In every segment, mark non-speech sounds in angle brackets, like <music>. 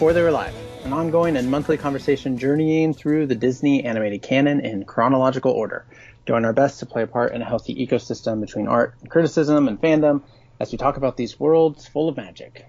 Before They Were Live, an ongoing and monthly conversation journeying through the Disney animated canon in chronological order, doing our best to play a part in a healthy ecosystem between art and criticism and fandom as we talk about these worlds full of magic.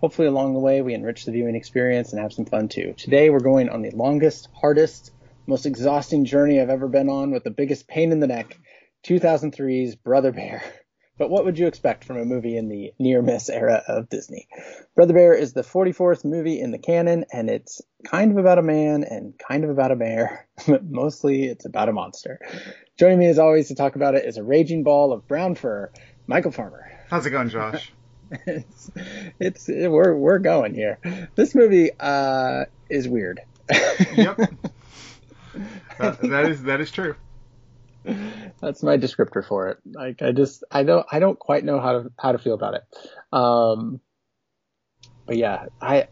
Hopefully, along the way, we enrich the viewing experience and have some fun too. Today, we're going on the longest, hardest, most exhausting journey I've ever been on with the biggest pain in the neck 2003's Brother Bear. <laughs> But what would you expect from a movie in the near miss era of Disney? Brother Bear is the 44th movie in the canon, and it's kind of about a man and kind of about a bear, <laughs> but mostly it's about a monster. Joining me as always to talk about it is a raging ball of brown fur, Michael Farmer. How's it going, Josh? <laughs> it's, it's we're we're going here. This movie uh, is weird. yep. <laughs> That, that is that is true. <laughs> That's my descriptor for it. Like I just I don't I don't quite know how to how to feel about it. Um, but yeah, I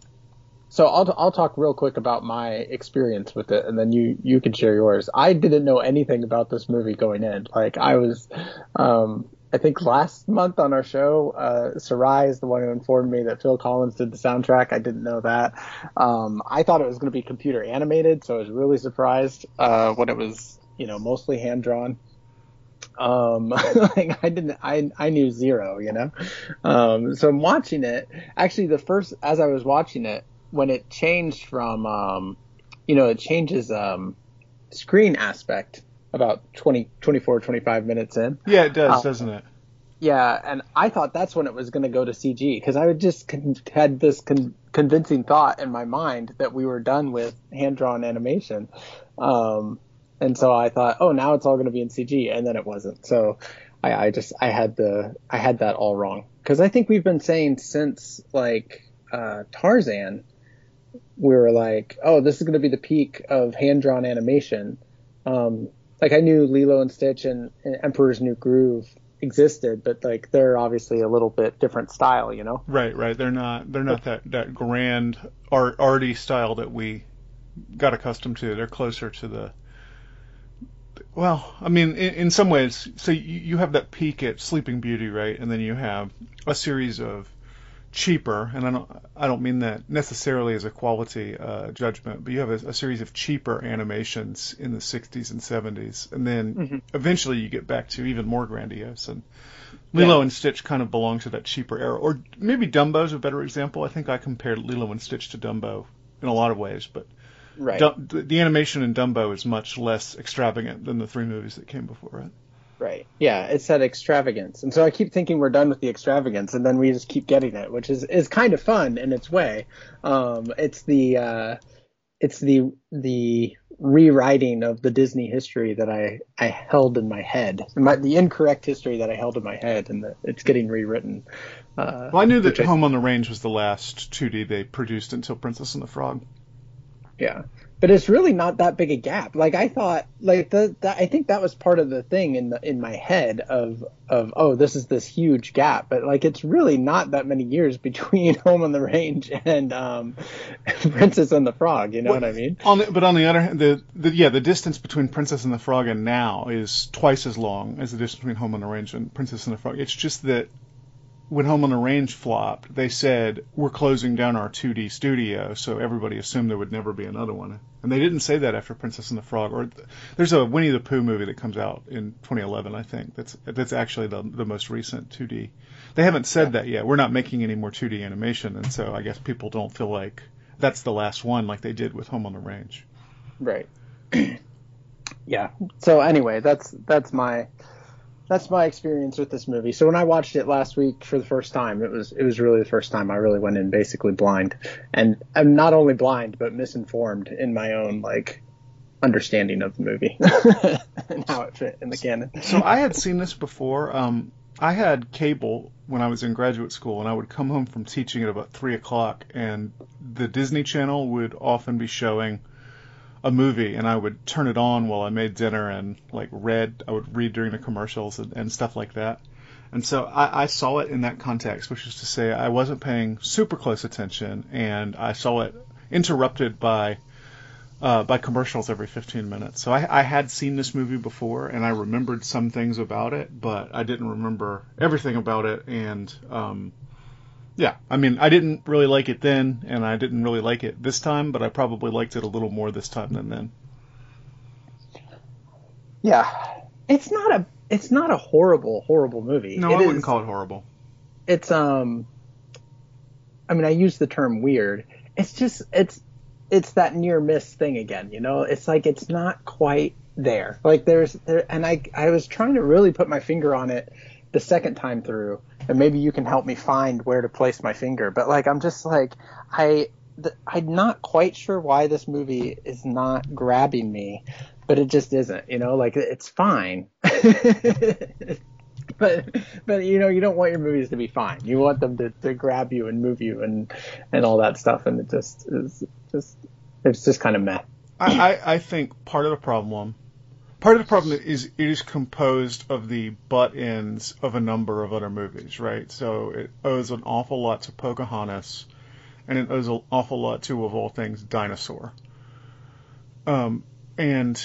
so I'll I'll talk real quick about my experience with it, and then you you can share yours. I didn't know anything about this movie going in. Like I was, um, I think last month on our show, uh, Sarai is the one who informed me that Phil Collins did the soundtrack. I didn't know that. Um, I thought it was going to be computer animated, so I was really surprised uh, when it was you know mostly hand drawn um <laughs> like i didn't i i knew zero you know? Um so i'm watching it. Actually the first as i was watching it when it changed from um you know it changes um screen aspect about 20 24 25 minutes in. Yeah, it does, Uh, doesn't it? yeah, and I thought that's when it was going to go to CG because I would just con- had this con- convincing thought in my mind that we were done with hand drawn animation, um, and so I thought, oh, now it's all going to be in CG, and then it wasn't. So I, I just I had the I had that all wrong because I think we've been saying since like uh, Tarzan, we were like, oh, this is going to be the peak of hand drawn animation. Um, like I knew Lilo and Stitch and, and Emperor's New Groove existed, but like they're obviously a little bit different style, you know? Right, right. They're not they're not that that grand art arty style that we got accustomed to. They're closer to the well, I mean, in, in some ways, so you, you have that peak at Sleeping Beauty, right? And then you have a series of cheaper, and I don't, I don't mean that necessarily as a quality uh, judgment, but you have a, a series of cheaper animations in the 60s and 70s, and then eventually you get back to even more grandiose. And Lilo Yeah. and Stitch kind of belong to that cheaper era, or maybe Dumbo's a better example. I think I compared Lilo and Stitch to Dumbo in a lot of ways, but Right. Dum- the the animation in Dumbo is much less extravagant than the three movies that came before it. Right. Yeah, it's that extravagance. And so I keep thinking we're done with the extravagance and then we just keep getting it, which is, is kind of fun in its way. Um, it's the, uh, it's the, the rewriting of the Disney history that I, I held in my head, my, the incorrect history that I held in my head and that it's getting rewritten. Uh, Well, I knew that I- Home on the Range was the last 2D they produced until Princess and the Frog. Yeah. But it's really not that big a gap. Like I thought, like the, the I think that was part of the thing in the in my head of of oh this is this huge gap, but like it's really not that many years <laughs> between Home on the Range and um, <laughs> Princess and the Frog. You know what I mean? On the, but on the other hand, the, the yeah, the distance between Princess and the Frog and now is twice as long as the distance between Home on the Range and Princess and the Frog. It's just that when Home on the Range flopped, they said we're closing down our 2D studio, so everybody assumed there would never be another one. And they didn't say that after Princess and the Frog. Or th- there's a Winnie the Pooh movie that comes out in 2011, I think. That's that's actually the the most recent 2D. They haven't said that yet. We're not making any more 2D animation, and so I guess people don't feel like that's the last one, like they did with Home on the Range. Right. <clears throat> yeah. So anyway, that's that's my that's my experience with this movie. So when I watched it last week for the first time, it was it was really the first time I really went in basically blind, and I'm not only blind but misinformed in my own like understanding of the movie <laughs> and how it fit in the canon. So I had seen this before. Um, I had cable when I was in graduate school, and I would come home from teaching at about three o'clock, and the Disney Channel would often be showing a movie, and I would turn it on while I made dinner and like read. I would read during the commercials and, and stuff like that. And so I, I saw it in that context, which is to say I wasn't paying super close attention, and I saw it interrupted by uh, by commercials every 15 minutes. So I, I had seen this movie before, and I remembered some things about it, but I didn't remember everything about it. And um, yeah, I mean, I didn't really like it then, and I didn't really like it this time, but I probably liked it a little more this time than then. Yeah, it's not a it's not a horrible horrible movie. No, It I wouldn't call it horrible. it's um I mean I use the term weird. It's just it's it's that near miss thing again, you know? It's like it's not quite there. Like there's there and I I was trying to really put my finger on it the second time through and maybe you can help me find where to place my finger. But like I'm just like I th- I'm not quite sure why this movie is not grabbing me, but it just isn't, you know? Like it's fine. <laughs> but but you know you don't want your movies to be fine. You want them to, to grab you and move you and and all that stuff. And it just is just it's just kind of meh. I, I, I think part of the problem, part of the problem is it is composed of the butt ends of a number of other movies, right? So it owes an awful lot to Pocahontas, and it owes an awful lot to, of all things, Dinosaur. Um, and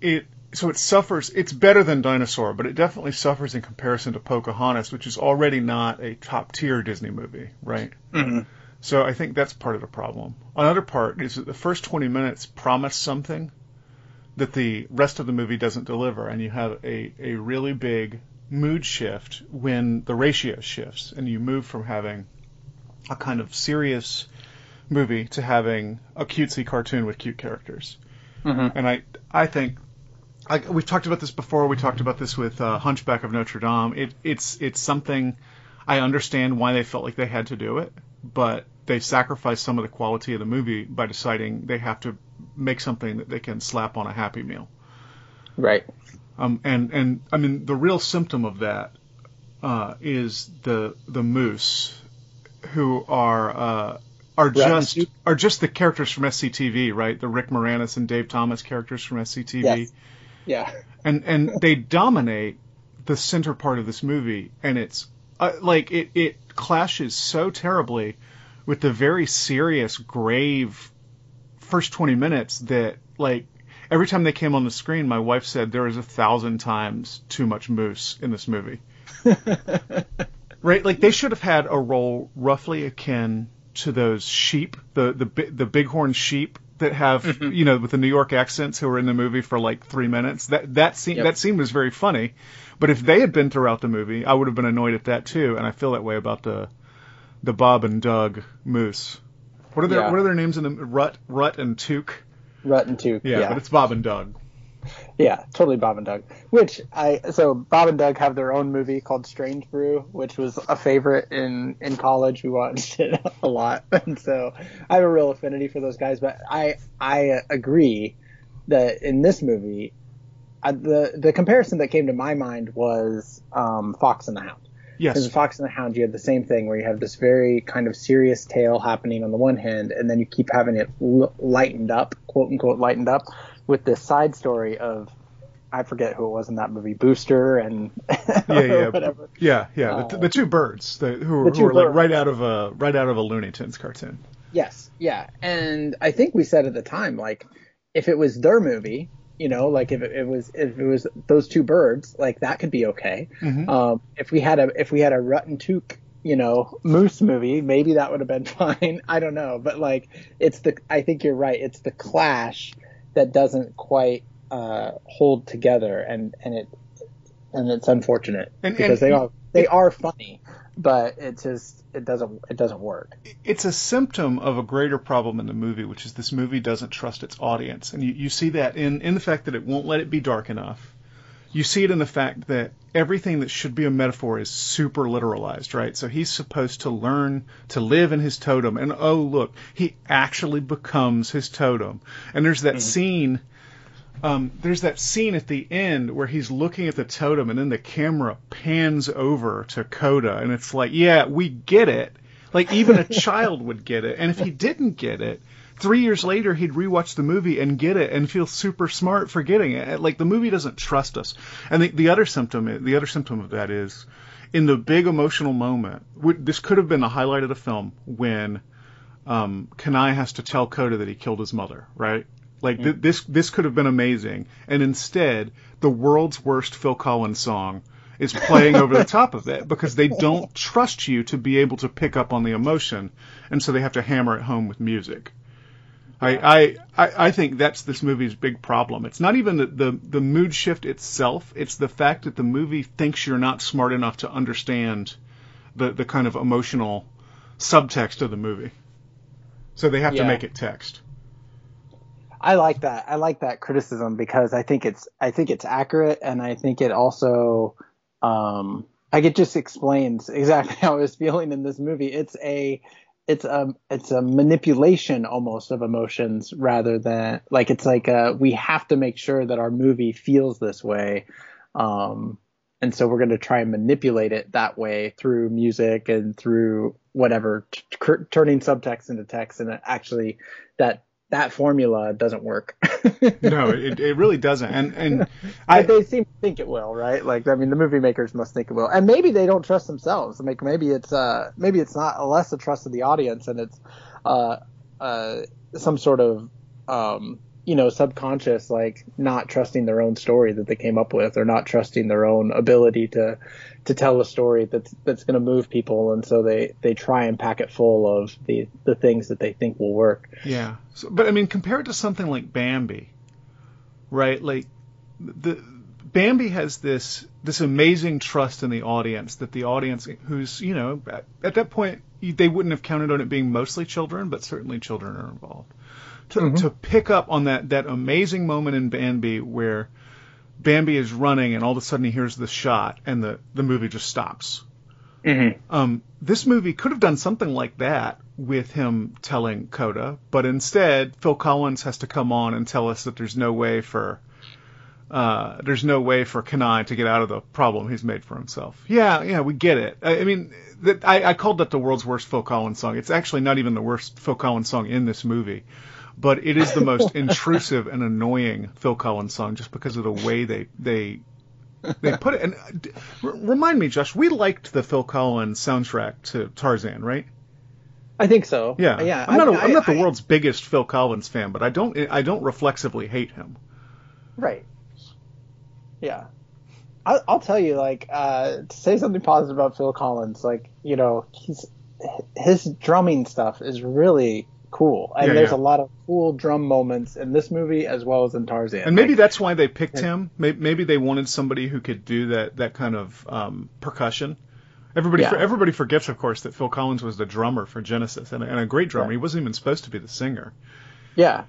it so it suffers. It's better than Dinosaur, but it definitely suffers in comparison to Pocahontas, which is already not a top tier Disney movie, right? Mhm. So I think that's part of the problem. Another part is that the first 20 minutes promise something that the rest of the movie doesn't deliver, and you have a, a really big mood shift when the ratio shifts, and you move from having a kind of serious movie to having a cutesy cartoon with cute characters. Mhm. And I I think I, we've talked about this before. We talked about this with uh, Hunchback of Notre Dame. It, it's it's something I understand why they felt like they had to do it, but they sacrificed some of the quality of the movie by deciding they have to make something that they can slap on a Happy Meal. Right. Um, and and I mean the real symptom of that uh, is the the moose, who are uh, are just are just the characters from SCTV, right? The Rick Moranis and Dave Thomas characters from SCTV Yes. Yeah. and and they dominate the center part of this movie, and it's uh, like it it clashes so terribly with the very serious, grave first twenty minutes that like every time they came on the screen, my wife said there is a thousand times too much moose in this movie. <laughs> right? Like they should have had a role roughly akin to those sheep, the the the bighorn sheep that have mm-hmm. you know with the New York accents who were in the movie for like three minutes. That that scene Yep. that scene was very funny, but if they had been throughout the movie, I would have been annoyed at that too. And I feel that way about the the Bob and Doug moose. What are their Yeah. What are their names in the Rutt Rutt and Tuke? Rutt and Tuke. Yeah, Yeah. but it's Bob and Doug. Yeah, totally Bob and Doug. Which I so Bob and Doug have their own movie called Strange Brew, which was a favorite in in college. We watched it <laughs> a lot, <laughs> and so I have a real affinity for those guys. But I I agree that in this movie, uh, the the comparison that came to my mind was um, Fox and the Hound. Because Yes. in Fox and the Hound, you have the same thing where you have this very kind of serious tale happening on the one hand, and then you keep having it l- lightened up, quote unquote, lightened up, with this side story of I forget who it was in that movie, Booster and <laughs> Yeah, yeah, whatever. yeah, yeah. The, Uh, the two birds, the, who, the who like right out of a right out of a Looney Tunes cartoon. Yes, yeah, and I think we said at the time, like, if it was their movie, you know, like if it, it was if it was those two birds, like that could be okay. Mhm. Um, if we had a if we had a Rutt and Tuke, you know, moose movie, maybe that would have been <laughs> fine. I don't know, but like, it's the I think you're right. It's the clash that doesn't quite uh, hold together, and and it and it's unfortunate And- because and- they are they are funny, but it just it doesn't it doesn't work. It's a symptom of a greater problem in the movie, which is this movie doesn't trust its audience, and you, you see that in in the fact that it won't let it be dark enough. You see it in the fact that everything that should be a metaphor is super literalized, right? So he's supposed to learn to live in his totem, and oh look, he actually becomes his totem. And there's that mm-hmm. scene um, there's that scene at the end where he's looking at the totem and then the camera pans over to Koda and it's like, yeah, we get it. Like even a <laughs> child would get it. And if he didn't get it, three years later he'd rewatch the movie and get it and feel super smart for getting it. Like the movie doesn't trust us. And the, the other symptom, the other symptom of that is in the big emotional moment. This could have been the highlight of the film when um, Kenai has to tell Koda that he killed his mother, right? Like th- this, this could have been amazing, and instead, the world's worst Phil Collins song is playing over the top of it because they don't trust you to be able to pick up on the emotion, and so they have to hammer it home with music. I, I, I think that's this movie's big problem. It's not even the, the, the mood shift itself. It's the fact that the movie thinks you're not smart enough to understand the, the kind of emotional subtext of the movie. So they have to make it text. I like that. I like that criticism because I think it's I think it's accurate and I think it also um like it just explains exactly <laughs> how I was feeling in this movie. It's a it's a it's a manipulation almost of emotions rather than like it's like uh we have to make sure that our movie feels this way. Um and so we're going to try and manipulate it that way through music and through whatever t- t- turning subtext into text and actually that that formula doesn't work. <laughs> No, it, it really doesn't. And and I, I they seem to think it will, right? Like, I mean, the movie makers must think it will, and maybe they don't trust themselves. Like, maybe it's uh, maybe it's not less a trust of the audience, and it's uh, uh, some sort of um, you know, subconscious, like not trusting their own story that they came up with, or not trusting their own ability to to tell a story that's that's going to move people, and so they they try and pack it full of the the things that they think will work. Yeah. So, but I mean, compared to something like Bambi, right? Like the Bambi has this this amazing trust in the audience that the audience, who's you know at, at that point they wouldn't have counted on it being mostly children, but certainly children are involved. To to pick up on that that amazing moment in Bambi where Bambi is running and all of a sudden he hears the shot and the the movie just stops. Um, this movie could have done something like that with him telling Koda, but instead Phil Collins has to come on and tell us that there's no way for uh, there's no way for Kenai to get out of the problem he's made for himself. Yeah, yeah, we get it. I, I mean, that, I, I called that the world's worst Phil Collins song. It's actually not even the worst Phil Collins song in this movie, but it is the most intrusive and annoying Phil Collins song just because of the way they they they put it. And uh, r- remind me, Josh, we liked the Phil Collins soundtrack to Tarzan, right? I think so. Yeah, yeah. I'm not, I- a, I'm I- not the I- world's biggest Phil Collins fan, but I don't I don't reflexively hate him. Right. Yeah. I'll, I'll tell you, like, uh, to say something positive about Phil Collins, like, you know, he's his drumming stuff is really cool, and Yeah, there's yeah. a lot of cool drum moments in this movie as well as in Tarzan. And maybe Like, that's why they picked him. Maybe, maybe they wanted somebody who could do that that kind of um, percussion. Everybody, Yeah. everybody forgets, of course, that Phil Collins was the drummer for Genesis and a, and a great drummer. Right. He wasn't even supposed to be the singer. yeah,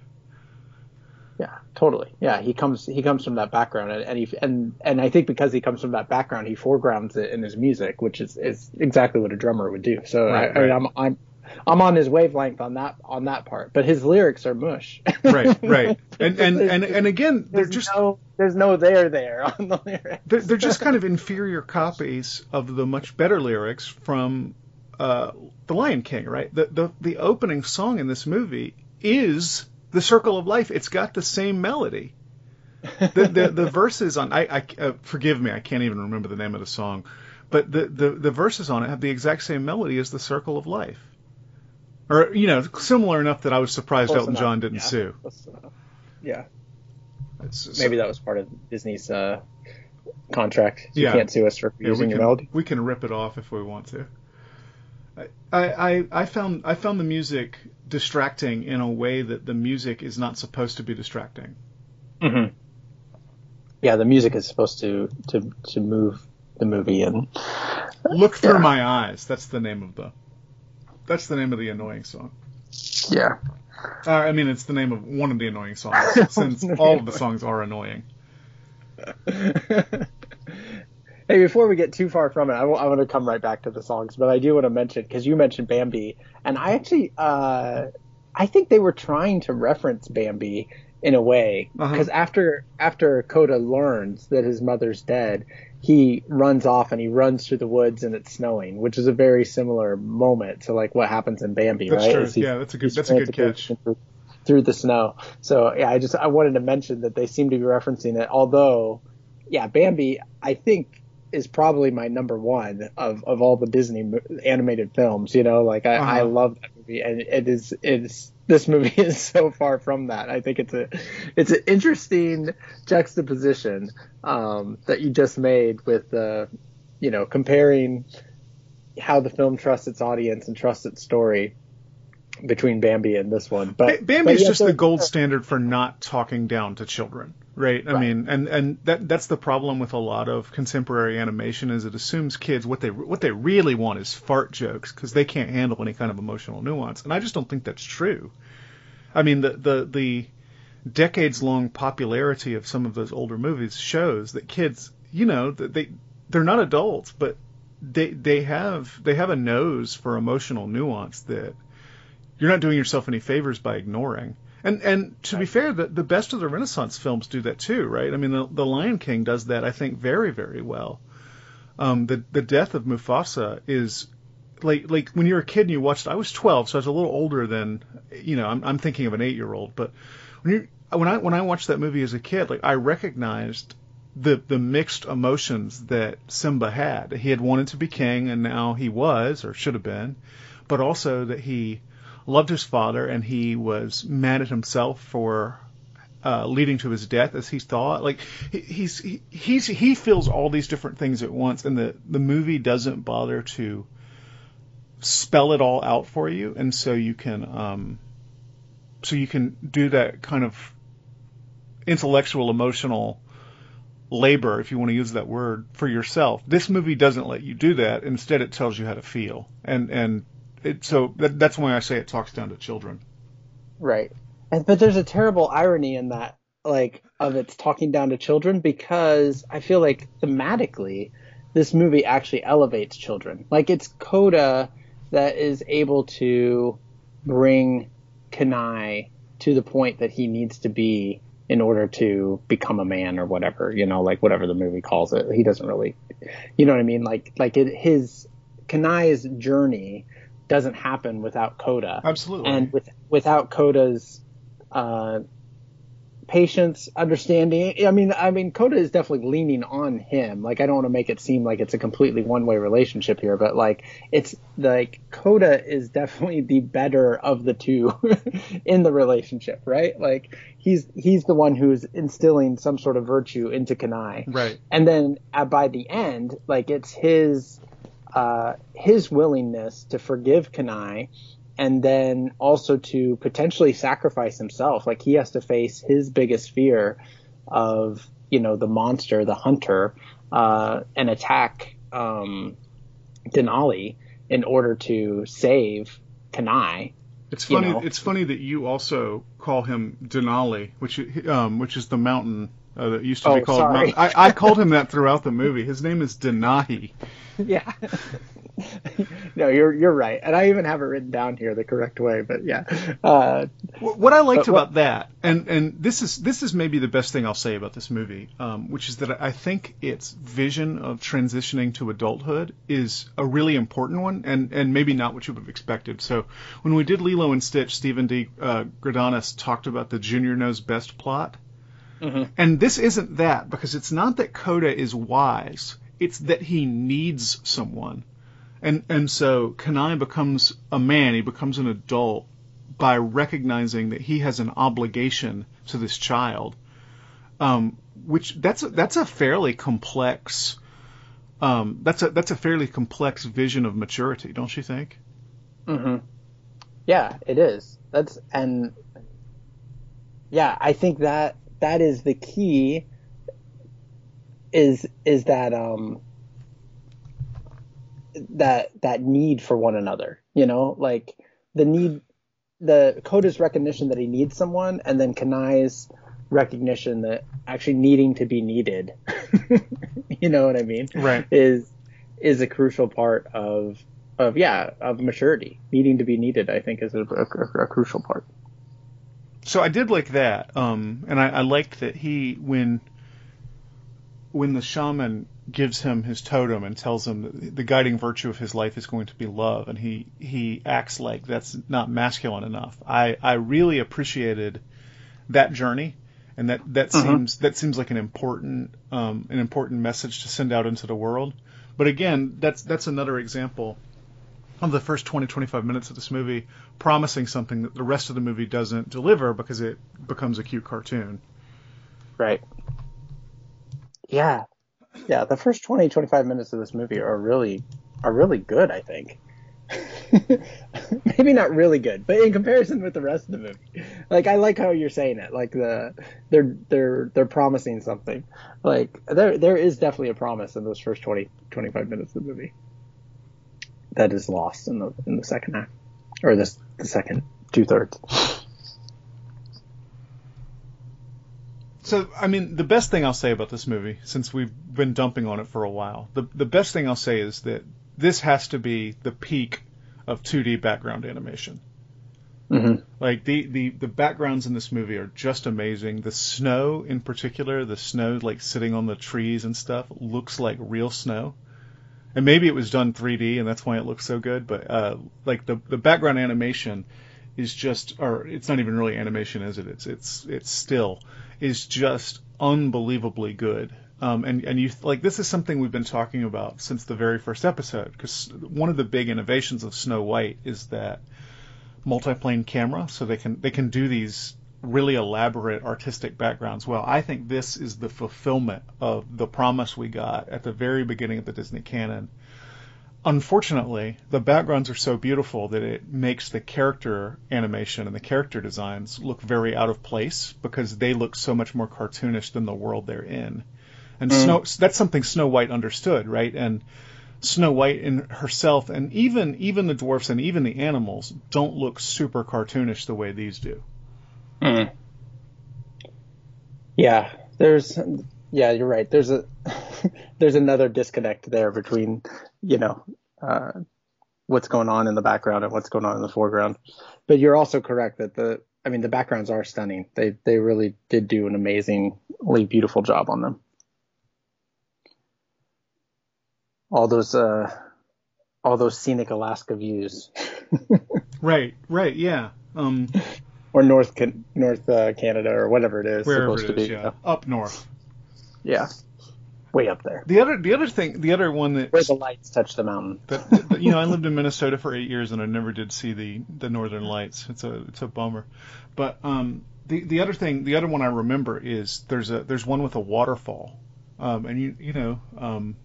yeah, totally. Yeah, he comes he comes from that background, and, and he and and I think because he comes from that background, he foregrounds it in his music, which is is exactly what a drummer would do. So Right, I, I mean, right. I'm I'm I'm on his wavelength on that on that part, but his lyrics are mush. Right, <laughs> right. And and and, and again, they're there's just no there's no there there <laughs> on the lyrics. they're, they're just kind of inferior copies of the much better lyrics from uh, the Lion King, right? The, the the opening song in this movie is the Circle of Life. It's got the same melody. The the, the <laughs> verses on I, I uh, forgive me, I can't even remember the name of the song, but the, the the verses on it have the exact same melody as the Circle of Life. Or you know, similar enough that I was surprised Close Elton enough, John didn't yeah. sue. Yeah, It's- maybe that was part of Disney's uh, contract. You Yeah. can't sue us for using your melody. we can rip it off if we want to. I, I, I found I found the music distracting in a way that the music is not supposed to be distracting. Mm-hmm. Yeah, the music is supposed to to to move the movie, and Look through Yeah. my eyes. That's the name of the. That's the name of the annoying song. Yeah. Uh, I mean, it's the name of one of the annoying songs, <laughs> since all of the songs are annoying. <laughs> Hey, before we get too far from it, I want to come right back to the songs, but I do want to mention because you mentioned Bambi, and I actually, uh, I think they were trying to reference Bambi in a way Uh-huh. because after after Koda learns that his mother's dead, he runs off and he runs through the woods and it's snowing, which is a very similar moment to like what happens in Bambi, That's right? true. He's- Yeah, that's a good. That's a good catch. through- through the snow. So yeah, I just I wanted to mention that they seem to be referencing it. Although, yeah, Bambi I think is probably my number one of, of all the Disney animated films. You know, like I, I Uh-huh. love that movie, and it is it's this movie <laughs> is so far from that. I think it's a it's an interesting juxtaposition um, that you just made with uh, you know comparing how the film trusts its audience and trusts its story between Bambi and this one. But Ba- Bambi is yeah, just so- the gold standard for not talking down to children, right? I Right. mean, and and that that's the problem with a lot of contemporary animation is it assumes kids what they what they really want is fart jokes because they can't handle any kind of emotional nuance, and I just don't think that's true. I mean, the the the decades long popularity of some of those older movies shows that kids, you know, they they're not adults, but they they have they have a nose for emotional nuance that you're not doing yourself any favors by ignoring. And and to be fair, the the best of the Renaissance films do that too, right? I mean, the the Lion King does that, I think, very very well. Um, the the death of Mufasa is like like when you're a kid and you watched. I was 12, so I was a little older than you know. I'm I'm thinking of an eight year old, but when you when I when I watched that movie as a kid, like I recognized the the mixed emotions that Simba had. He had wanted to be king, and now he was or should have been, but also that he loved his father and he was mad at himself for uh, leading to his death as he thought. Like he, he's he, he's he feels all these different things at once, and the the movie doesn't bother to spell it all out for you, and so you can um so you can do that kind of intellectual emotional labor if you want to use that word for yourself. This movie doesn't let you do that. Instead it tells you how to feel. And and it, so that, that's why I say it talks down to children. Right. And but there's a terrible irony in that, like of its talking down to children, because I feel like thematically, this movie actually elevates children. Like it's Koda that is able to bring Kenai to the point that he needs to be in order to become a man or whatever, you know, like whatever the movie calls it. He doesn't really, you know what I mean? Like, like it, his Kenai's journey doesn't happen without Koda Absolutely. and with without Koda's uh, patience, understanding. I mean, I mean, Koda is definitely leaning on him. Like, I don't want to make it seem like it's a completely one-way relationship here, but like, it's like Koda is definitely the better of the two <laughs> in the relationship, right? Like, he's he's the one who's instilling some sort of virtue into Kenai right. and then uh, by the end, like it's his uh, his willingness to forgive Kenai, and then also to potentially sacrifice himself. Like he has to face his biggest fear of you know the monster, the hunter, uh, and attack um, Denali in order to save Kenai. It's you funny. know. It's funny that you also call him Denali, which um, which is the mountain uh, that used to be Oh, called. sorry. I, I called him that throughout the movie. His name is Denahi. <laughs> yeah. no, you're you're right, and I even have it written down here the correct way. But yeah, uh, What I liked But what- about that, and and this is this is maybe the best thing I'll say about this movie, um, which is that I think its vision of transitioning to adulthood is a really important one, and and maybe not what you would have expected. So when we did Lilo and Stitch, Stephen D. Uh, Gradanis talked about the Junior Knows Best plot, and this isn't that because it's not that Koda is wise; it's that he needs someone. And and so Kenai becomes a man, he becomes an adult by recognizing that he has an obligation to this child. Um, which that's a, that's a fairly complex um, that's a that's a fairly complex vision of maturity, don't you think? yeah, it is. That's and yeah, I think that that is the key. Is is that um that that need for one another. You know, like the need, the Koda's recognition that he needs someone, and then Kenai's recognition that actually needing to be needed. <laughs> you know what I mean? Right. Is is a crucial part of of yeah of maturity. Needing to be needed, I think, is a, a, a crucial part. So I did like that, um, and I, I liked that he when when the shaman gives him his totem and tells him that the guiding virtue of his life is going to be love, and he he acts like that's not masculine enough. I I really appreciated that journey, and that that Mhm. seems that seems like an important um, an important message to send out into the world. But again, that's that's another example of the first 20 25 minutes of this movie promising something that the rest of the movie doesn't deliver because it becomes a cute cartoon. Right. Yeah. Yeah, the first 20 25 minutes of this movie are really are really good, I think. <laughs> Maybe not really good, but in comparison with the rest of the movie. Like I like how you're saying it. Like the they're they're they're promising something. Like there there is definitely a promise in those first 20 25 minutes of the movie. That is lost in the in the second act. Or this the second two thirds. So, I mean, the best thing I'll say about this movie, since we've been dumping on it for a while, the the best thing I'll say is that this has to be the peak of 2D background animation. Mm-hmm. Like the, the, the backgrounds in this movie are just amazing. The snow in particular, the snow like sitting on the trees and stuff, looks like real snow. And maybe it was done 3D and that's why it looks so good. But uh, like the the background animation is just, or it's not even really animation, is it? It's it's it's still is just unbelievably good. Um, and and you like this is something we've been talking about since the very first episode because one of the big innovations of Snow White is that multiplane camera, so they can they can do these really elaborate artistic backgrounds. Well, I think this is the fulfillment of the promise we got at the very beginning of the Disney canon. Unfortunately, the backgrounds are so beautiful that it makes the character animation and the character designs look very out of place because they look so much more cartoonish than the world they're in. And mm. Snow that's something Snow White understood, right? And Snow White in herself and even even the dwarfs and even the animals don't look super cartoonish the way these do. Mm. Yeah, there's yeah, you're right. There's a <laughs> there's another disconnect there between, you know, uh, what's going on in the background and what's going on in the foreground. But you're also correct that the I mean the backgrounds are stunning. They they really did do an amazingly beautiful job on them. All those uh all those scenic Alaska views <laughs> Right, right, yeah. Um, or North Can- North uh, Canada or whatever it is wherever supposed it is, to be. yeah, up north. Yeah. Way up there. The other the other thing, the other one that Where the lights touch the mountain. that, that- you know, I lived in Minnesota for eight years and I never did see the the Northern Lights. It's a it's a bummer. But um, the the other thing, the other one I remember is there's a there's one with a waterfall, um, and you you know um,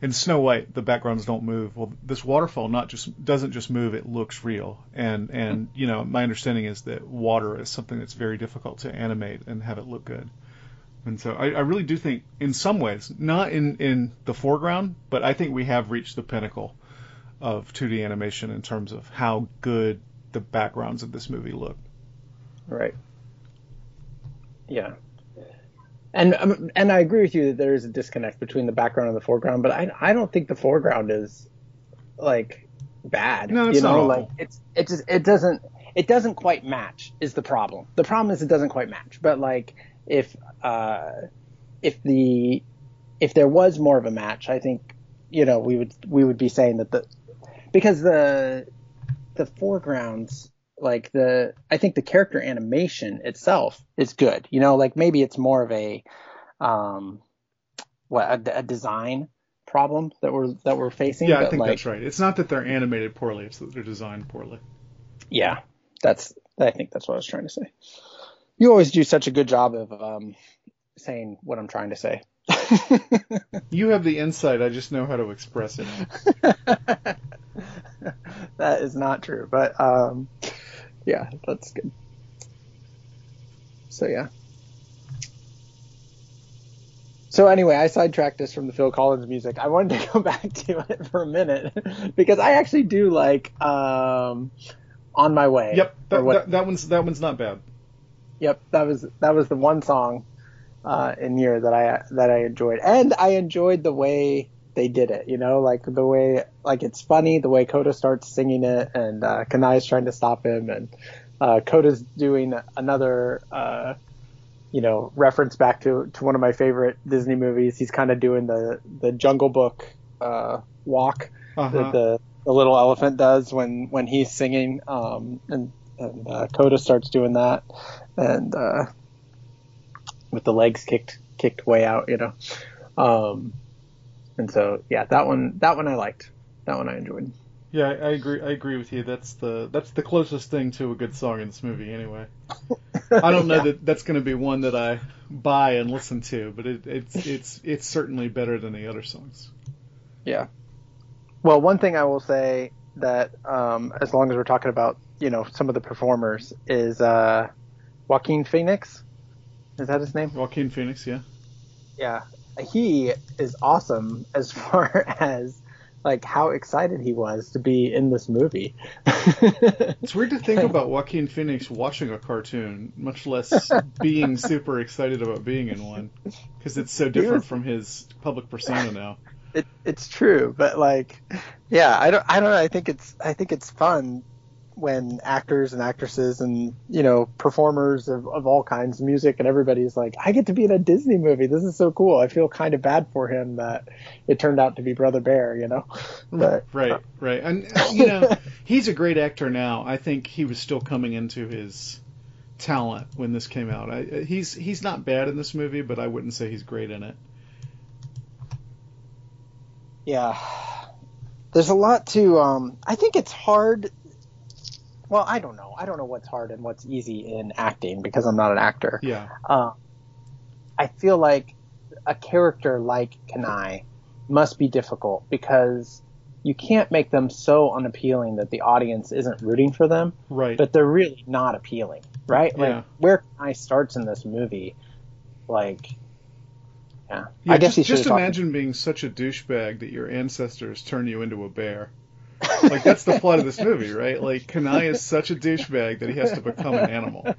in Snow White the backgrounds don't move. Well, this waterfall not just doesn't just move; it looks real. And and you know my understanding is that water is something that's very difficult to animate and have it look good. And so I, I really do think, in some ways, not in, in the foreground, but I think we have reached the pinnacle of 2D animation in terms of how good the backgrounds of this movie look. Right. Yeah. And um, and I agree with you that there is a disconnect between the background and the foreground, but I I don't think the foreground is like bad. No, it's you know, not like it's it just it doesn't it doesn't quite match is the problem. The problem is it doesn't quite match. But like if uh if the if there was more of a match, I think you know we would we would be saying that the because the the foregrounds like the I think the character animation itself is good. You know, like maybe it's more of a um what a, a design problem that we're that we're facing. Yeah, I think like, that's right. It's not that they're animated poorly; it's that they're designed poorly. Yeah, that's I think that's what I was trying to say. You always do such a good job of um saying what I'm trying to say. <laughs> You have the insight; I just know how to express it. <laughs> that is not true, but um, yeah, that's good. So yeah, So anyway, I sidetracked us from the Phil Collins music. I wanted to <laughs> go back to it for a minute <laughs> because I actually do like um, "On My Way." Yep, that, that, that one's that one's not bad. Yep, that was that was the one song uh, in here that I that I enjoyed, and I enjoyed the way they did it. You know, like the way like it's funny the way Koda starts singing it, and uh, is trying to stop him, and uh, Koda's doing another. Uh, you know, reference back to, to one of my favorite Disney movies. He's kind of doing the, the Jungle Book uh, walk Uh-huh. that the, the little elephant does when, when he's singing. Um, and and uh, Koda starts doing that, and uh, with the legs kicked kicked way out, you know. Um, and so yeah, that one that one I liked. That one I enjoyed. Yeah, I, agree. I agree with you. That's the that's the closest thing to a good song in this movie, anyway. <laughs> I don't know Yeah. that that's going to be one that I buy and listen to, but it, it's it's it's certainly better than the other songs. Yeah. Well, one thing I will say that um, as long as we're talking about you know some of the performers is uh, Joaquin Phoenix. Is that his name? Joaquin Phoenix, yeah. Yeah, he is awesome as <laughs> far as like how excited he was to be in this movie. <laughs> It's weird to think about Joaquin Phoenix watching a cartoon, much less <laughs> being super excited about being in one, because it's so different from his public persona now. it, it's true, but like, yeah, I don't, I don't know. I think it's, I think it's fun when actors and actresses and you know performers of, of all kinds, music and everybody's like, I get to be in a Disney movie. This is so cool. I feel kind of bad for him that it turned out to be Brother Bear, you know. <laughs> But Right, right. And <laughs> you know, he's a great actor now. I think he was still coming into his talent when this came out. I, he's he's not bad in this movie, but I wouldn't say he's great in it. yeah, there's a lot to. Um, I think it's hard. Well, I don't know. I don't know what's hard and what's easy in acting because I'm not an actor. Yeah, uh, I feel like a character like Kenai must be difficult because you can't make them so unappealing that the audience isn't rooting for them, right. but they're really not appealing, right? Yeah. Like where Kenai starts in this movie, like, yeah, yeah, I guess just, just imagine being such a douchebag that your ancestors turn you into a bear. Like that's the plot of this movie, right? Like Kenai is such a douchebag that he has to become an animal.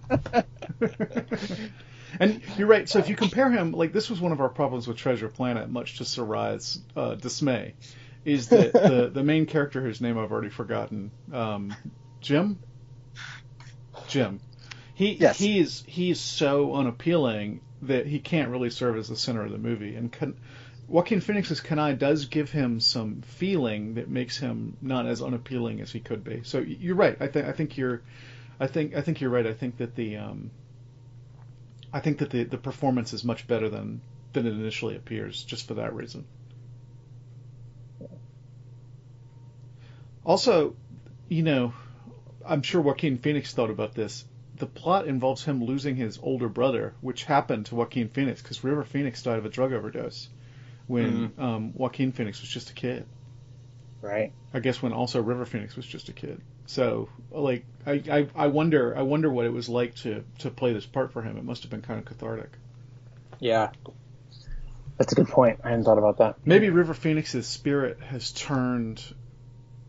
<laughs> and you're right. So if you compare him, like this was one of our problems with Treasure Planet, much to Sarai's uh, dismay, is that the the main character whose name I've already forgotten, um, Jim. Jim. He Yes. he is he is so unappealing that he can't really serve as the center of the movie. And Joaquin Phoenix's Kenai does give him some feeling that makes him not as unappealing as he could be. So you're right. I think I think you're I think I think you're right. I think that the um, I think that the, the performance is much better than than it initially appears, just for that reason. Also, you know, I'm sure Joaquin Phoenix thought about this. The plot involves him losing his older brother, which happened to Joaquin Phoenix because River Phoenix died of a drug overdose when um, Joaquin Phoenix was just a kid. right. I guess when also River Phoenix was just a kid. So like I, I, I wonder I wonder what it was like to, to play this part for him. It must have been kind of cathartic. Yeah, that's a good point. I hadn't thought about that. Maybe River Phoenix's spirit has turned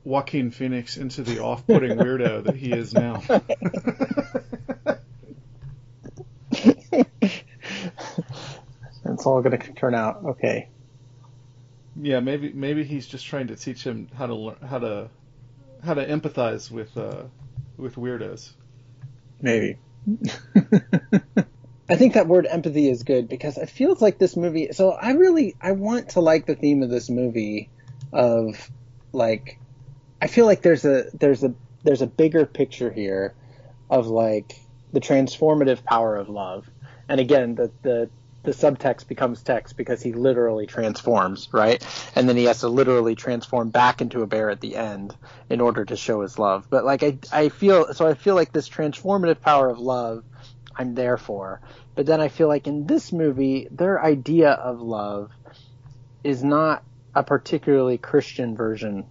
Joaquin Phoenix into the off-putting <laughs> weirdo that he is now. <laughs> It's all going to turn out okay. Yeah, maybe maybe he's just trying to teach him how to learn how to how to empathize with uh, with weirdos. Maybe. <laughs> I think that word empathy is good because it feels like this movie. So I really I want to like the theme of this movie of like I feel like there's a there's a there's a bigger picture here of like the transformative power of love. And again, the the the subtext becomes text because he literally transforms, right? And then he has to literally transform back into a bear at the end in order to show his love. But like I I feel so I feel like this transformative power of love I'm there for. But then I feel like in this movie their idea of love is not a particularly Christian version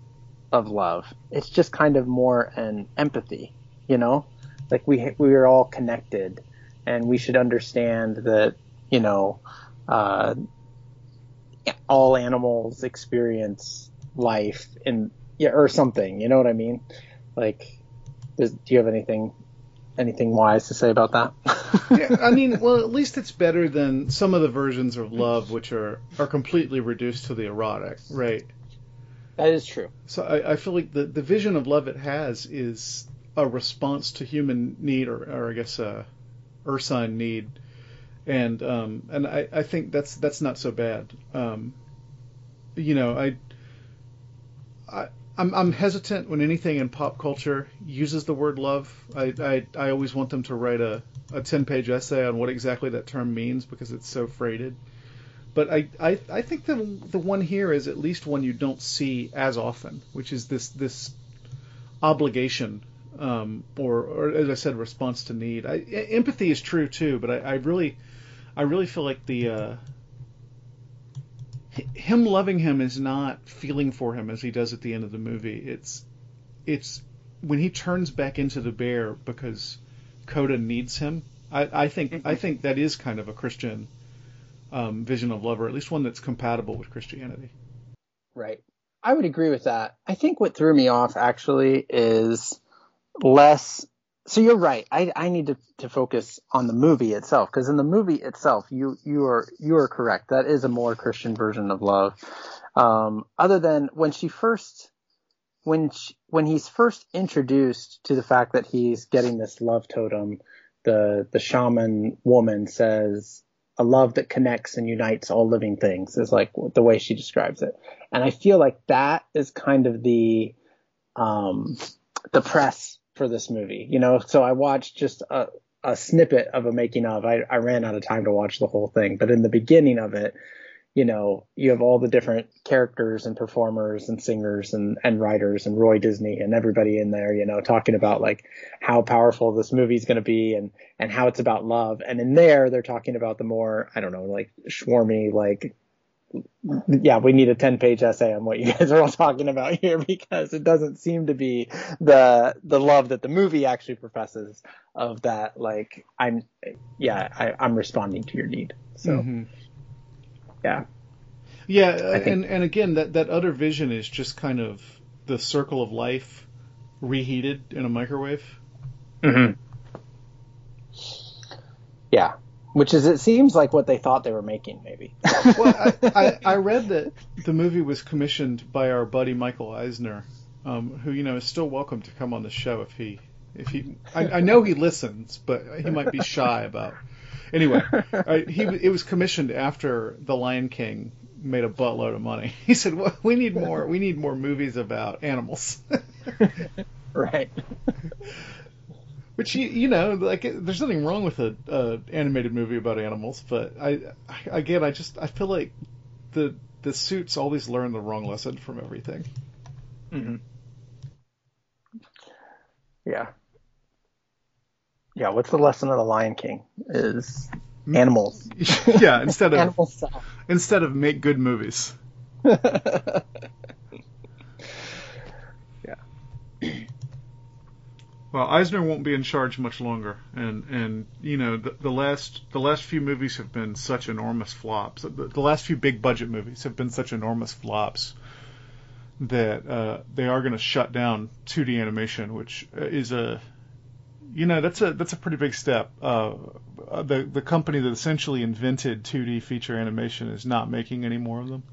of love. It's just kind of more an empathy, you know? Like we we are all connected and we should understand that, you know, uh all animals experience life in yeah or something. You know what I mean? Like, does, do you have anything anything wise to say about that? <laughs> yeah, I mean, well, at least it's better than some of the versions of love, which are are completely reduced to the erotic, right? That is true. So I, I feel like the the vision of love it has is a response to human need, or, or I guess a ursine need, and um, and I, I think that's that's not so bad. Um, you know, I, I I'm I'm hesitant when anything in pop culture uses the word love. I I, I always want them to write a a ten page essay on what exactly that term means because it's so freighted. But I, I, I think the the one here is at least one you don't see as often, which is this this obligation um, or, or as I said, response to need. I, empathy is true too, but I, I really, I really feel like the uh, him loving him is not feeling for him as he does at the end of the movie. It's, it's when he turns back into the bear because Koda needs him. I, I think I think that is kind of a Christian um, vision of love, or at least one that's compatible with Christianity. Right. I would agree with that. I think what threw me off actually is less so you're right. I, I need to, to focus on the movie itself because in the movie itself, you you are you are correct. That is a more Christian version of love. Um, other than when she first when she, when he's first introduced to the fact that he's getting this love totem, the the shaman woman says a love that connects and unites all living things is like the way she describes it, and I feel like that is kind of the um, the press for this movie. You know, so I watched just a, a snippet of a making of. I, I ran out of time to watch the whole thing, but in the beginning of it, you know, you have all the different characters and performers and singers and, and writers and Roy Disney and everybody in there, you know, talking about like how powerful this movie is going to be and, and how it's about love. And in there, they're talking about the more, I don't know, like schwarmy, like yeah, we need a 10 page essay on what you <laughs> guys are all talking about here because it doesn't seem to be the, the love that the movie actually professes of that. Like, I'm, yeah, I, I'm responding to your need. So, mm-hmm. yeah. Yeah. Think, and, and again, that, that other vision is just kind of the circle of life reheated in a microwave. Mm-hmm. Yeah which is it seems like what they thought they were making maybe. <laughs> Well I, I, <laughs> I, read that the movie was commissioned by our buddy michael eisner um, who you know is still welcome to come on the show if he if he I, I know he listens but he might be shy about anyway he it was commissioned after the lion king made a buttload of money. <laughs> He said well, we need more we need more movies about animals. Right which you, you know, like there's nothing wrong with a, a animated movie about animals, but I, I again, I just I feel like the the suits always learn the wrong lesson from everything. Mm-hmm. Yeah. Yeah, what's the lesson of the Lion King? Is animals. <laughs> yeah, instead of <laughs> animals instead of make good movies. <laughs> Well, Eisner won't be in charge much longer, and and you know the, the last the last few movies have been such enormous flops. The, the last few big budget movies have been such enormous flops that uh, they are going to shut down 2D animation, which is a you know that's a that's a pretty big step. Uh, the the company that essentially invented 2D feature animation is not making any more of them,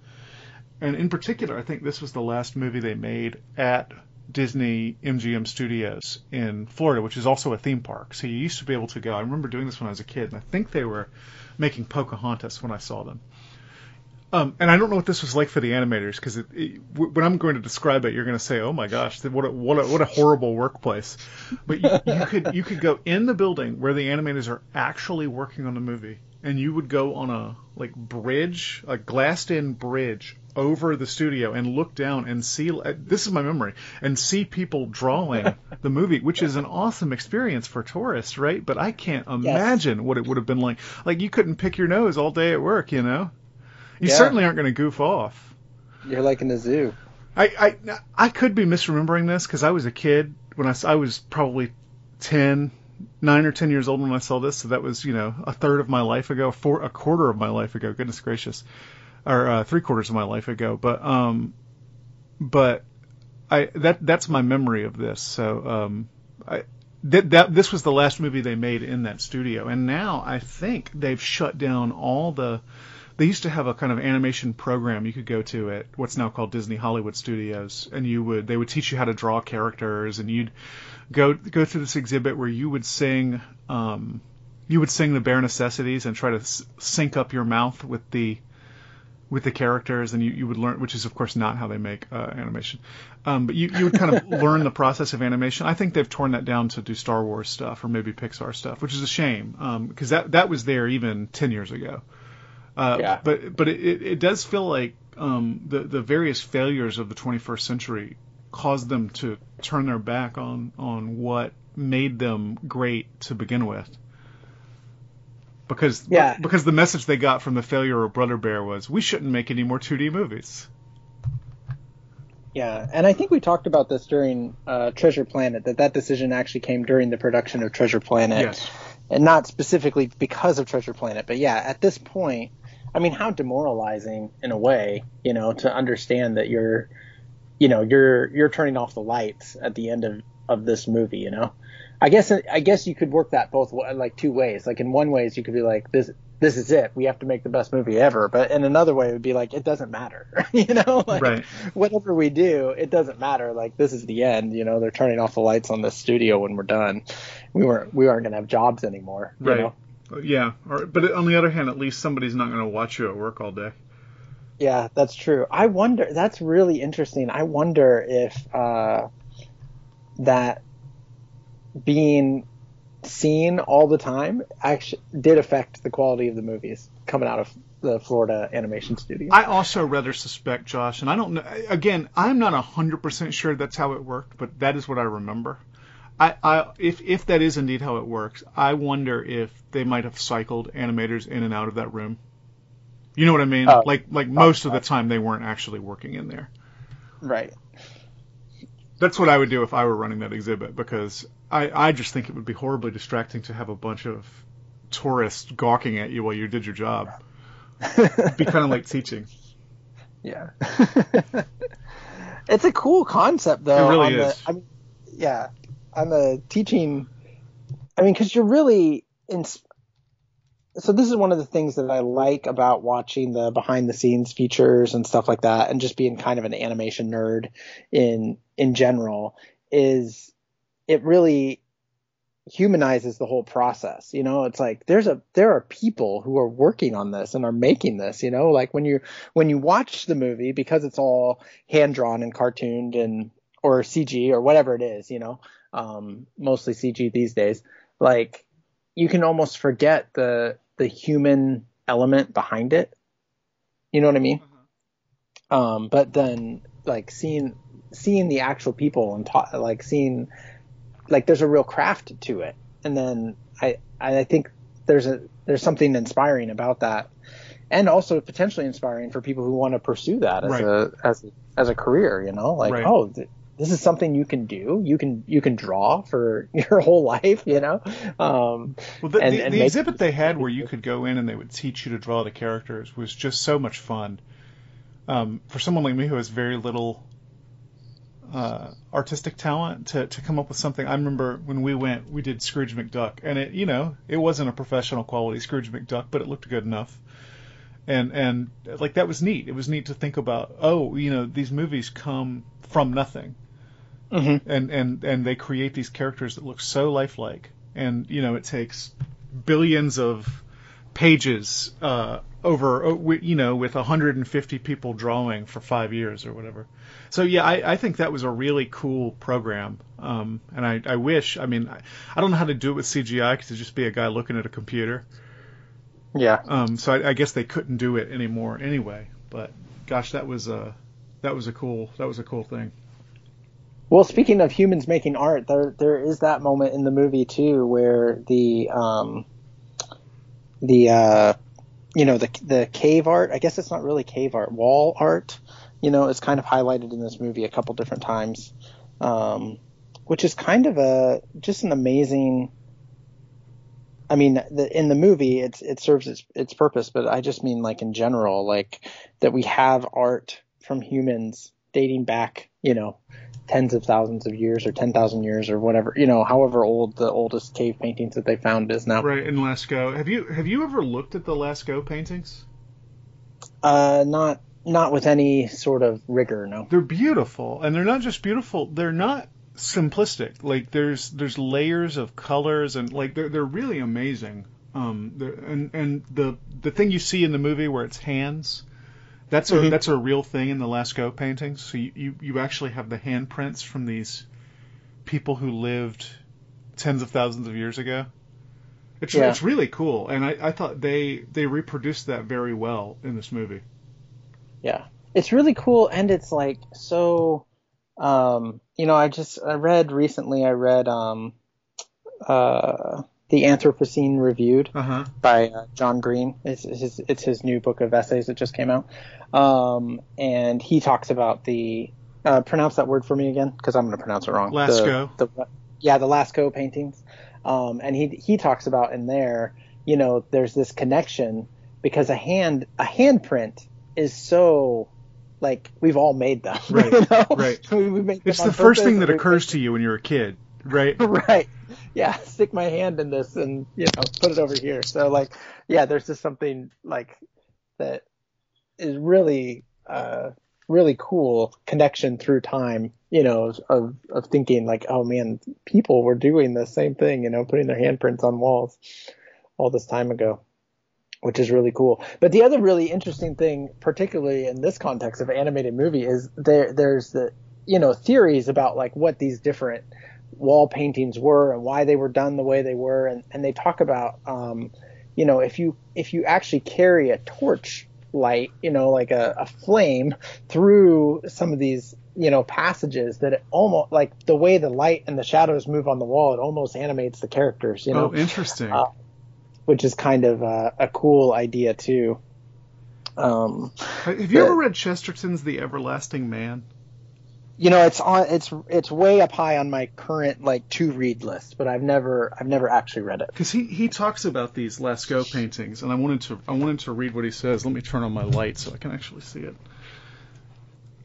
and in particular, I think this was the last movie they made at Disney MGM Studios in Florida, which is also a theme park. So you used to be able to go. I remember doing this when I was a kid, and I think they were making Pocahontas when I saw them. Um, and I don't know what this was like for the animators because when I'm going to describe it, you're going to say, "Oh my gosh, what a, what a, what a horrible workplace." But you, you could you could go in the building where the animators are actually working on the movie, and you would go on a like bridge, a glassed-in bridge over the studio and look down and see uh, this is my memory and see people drawing <laughs> the movie which is an awesome experience for tourists right but i can't imagine yes. what it would have been like like you couldn't pick your nose all day at work you know you yeah. certainly aren't going to goof off you're like in the zoo i i i could be misremembering this because i was a kid when i i was probably 10 nine or ten years old when I saw this, so that was you know a third of my life ago, four a quarter of my life ago. Goodness gracious, or uh, three quarters of my life ago. But um, but I that that's my memory of this. So um, I that, that this was the last movie they made in that studio, and now I think they've shut down all the. They used to have a kind of animation program you could go to at what's now called Disney Hollywood Studios, and you would they would teach you how to draw characters, and you'd go go through this exhibit where you would sing um, you would sing the bare necessities and try to s- sync up your mouth with the with the characters, and you, you would learn, which is of course not how they make uh, animation, um, but you, you would kind of <laughs> learn the process of animation. I think they've torn that down to do Star Wars stuff or maybe Pixar stuff, which is a shame because that that was there even ten years ago. Uh, Yeah. But but it, it does feel like um, the the various failures of the 21st century caused them to turn their back on on what made them great to begin with. Because Yeah. because the message they got from the failure of Brother Bear was we shouldn't make any more 2D movies. Yeah, and I think we talked about this during uh, Treasure Planet that that decision actually came during the production of Treasure Planet, Yes. and not specifically because of Treasure Planet. But yeah, at this point, I mean, how demoralizing in a way, you know, to understand that you're, you know, you're you're turning off the lights at the end of of this movie. You know, I guess I guess you could work that both like two ways. Like in one ways, you could be like this. This is it. We have to make the best movie ever. But in another way, it would be like it doesn't matter. <laughs> you know, <laughs> like Right. whatever we do, it doesn't matter. Like this is the end. You know, they're turning off the lights on the studio when we're done. We weren't we aren't gonna have jobs anymore. you Right. know? Yeah. Or, but on the other hand, at least somebody's not going to watch you at work all day. Yeah, that's true. I wonder. That's really interesting. I wonder if uh, that being seen all the time actually did affect the quality of the movies coming out of the Florida animation studio. I also rather suspect, Josh, and I don't know. Again, I'm not hundred percent sure that's how it worked, but that is what I remember. I, I, if if that is indeed how it works, I wonder if they might have cycled animators in and out of that room. You know what I mean? Oh. like like most of the time they weren't actually working in there. right. That's what I would do if I were running that exhibit because I, I just think it would be horribly distracting to have a bunch of tourists gawking at you while you did your job. It'd be kind of like <laughs> teaching. Yeah. <laughs> it's a cool concept, though. It really on the- is. I mean, yeah, on the teaching. I mean, because you're really in. So this is one of the things that I like about watching the behind the scenes features and stuff like that, and just being kind of an animation nerd in in general is it really humanizes the whole process. You know, it's like there's a there are people who are working on this and are making this. You know, like when you when you watch the movie because it's all hand drawn and cartooned and or CG or whatever it is. You know, um, mostly CG these days. Like you can almost forget the the human element behind it. You know what I mean? Um, but then like seeing seeing the actual people and ta- like seeing like there's a real craft to it and then I I think there's a there's something inspiring about that and also potentially inspiring for people who want to pursue that as Right. a as as a career you know like Right. oh th- this is something you can do you can you can draw for <laughs> your whole life you know um Well, the, and- the, and the exhibit they had where you could go in and they would teach you to draw the characters was just so much fun. Um, for someone like me who has very little uh, artistic talent to, to come up with something, I remember when we went, we did Scrooge McDuck, and it you know it wasn't a professional quality Scrooge McDuck, but it looked good enough. And and like that was neat. It was neat to think about. Oh, you know, these movies come from nothing mhm. and and and they create these characters that look so lifelike and you know it takes billions of pages uh, over uh, you know with 150 people drawing for five years or whatever. So yeah I, I think that was a really cool program. Um, and I, I wish I mean I, I don't know how to do it with CGI because it'd just be a guy looking at a computer. Yeah. Um, so I, I guess they couldn't do it anymore anyway. But gosh that was a that was a cool that was a cool thing. Well, speaking of humans making art, there there is that moment in the movie too where the um the uh you know the the cave art, I guess it's not really cave art, wall art, you know, is kind of highlighted in this movie a couple different times. Um which is kind of a just an amazing I mean, the, in the movie, it's it serves its its purpose, but I just mean like in general, like that we have art from humans dating back, you know, tens of thousands of years or ten thousand years or whatever, you know, however old the oldest cave paintings that they found is now. Right in Lascaux. Have you have you ever looked at the Lascaux paintings? Uh, not not with any sort of rigor, no. They're beautiful, and they're not just beautiful. They're not simplistic. Like there's there's layers of colors, and like they're they're really amazing. Um, and and the the thing you see in the movie where it's hands, that's a Mhm. that's a real thing in the Lascaux paintings. So you, you you actually have the handprints from these people who lived tens of thousands of years ago. It's Yeah. it's really cool, and I, I thought they they reproduced that very well in this movie. Yeah. It's really cool and it's like so um you know, I just I read recently I read um uh The Anthropocene Reviewed Uh huh. by uh, John Green. It's his it's his new book of essays that just came out. Um and he talks about the uh pronounce that word for me again because I'm going to pronounce it wrong. The- Lascaux. The, yeah, the Lascaux paintings. Um and he he talks about in there, you know, there's this connection because a hand a handprint is so like we've all made them, <laughs> Right, you know? right. <laughs> We, we make them It's the first thing that occurs to you when you're a kid, right? <laughs> right yeah stick my hand in this and you know put it over here so like yeah there's just something like that is really uh really cool connection through time you know of of thinking like oh man people were doing the same thing you know putting their handprints on walls all this time ago which is really cool. But the other really interesting thing, particularly in this context of animated movie, is there there's the you know theories about like what these different wall paintings were and why they were done the way they were, and and they talk about um, you know if you if you actually carry a torch light, you know like a, a flame through some of these you know passages that it almost like the way the light and the shadows move on the wall, it almost animates the characters. You know, Oh, interesting. Uh, which is kind of uh, a cool idea too. Um, Have you the- ever read Chesterton's The Everlasting Man? You know, it's on it's it's way up high on my current like to read list, but I've never I've never actually read it. Because he, he talks about these Lascaux paintings, and I wanted to I wanted to read what he says. Let me turn on my light so I can actually see it.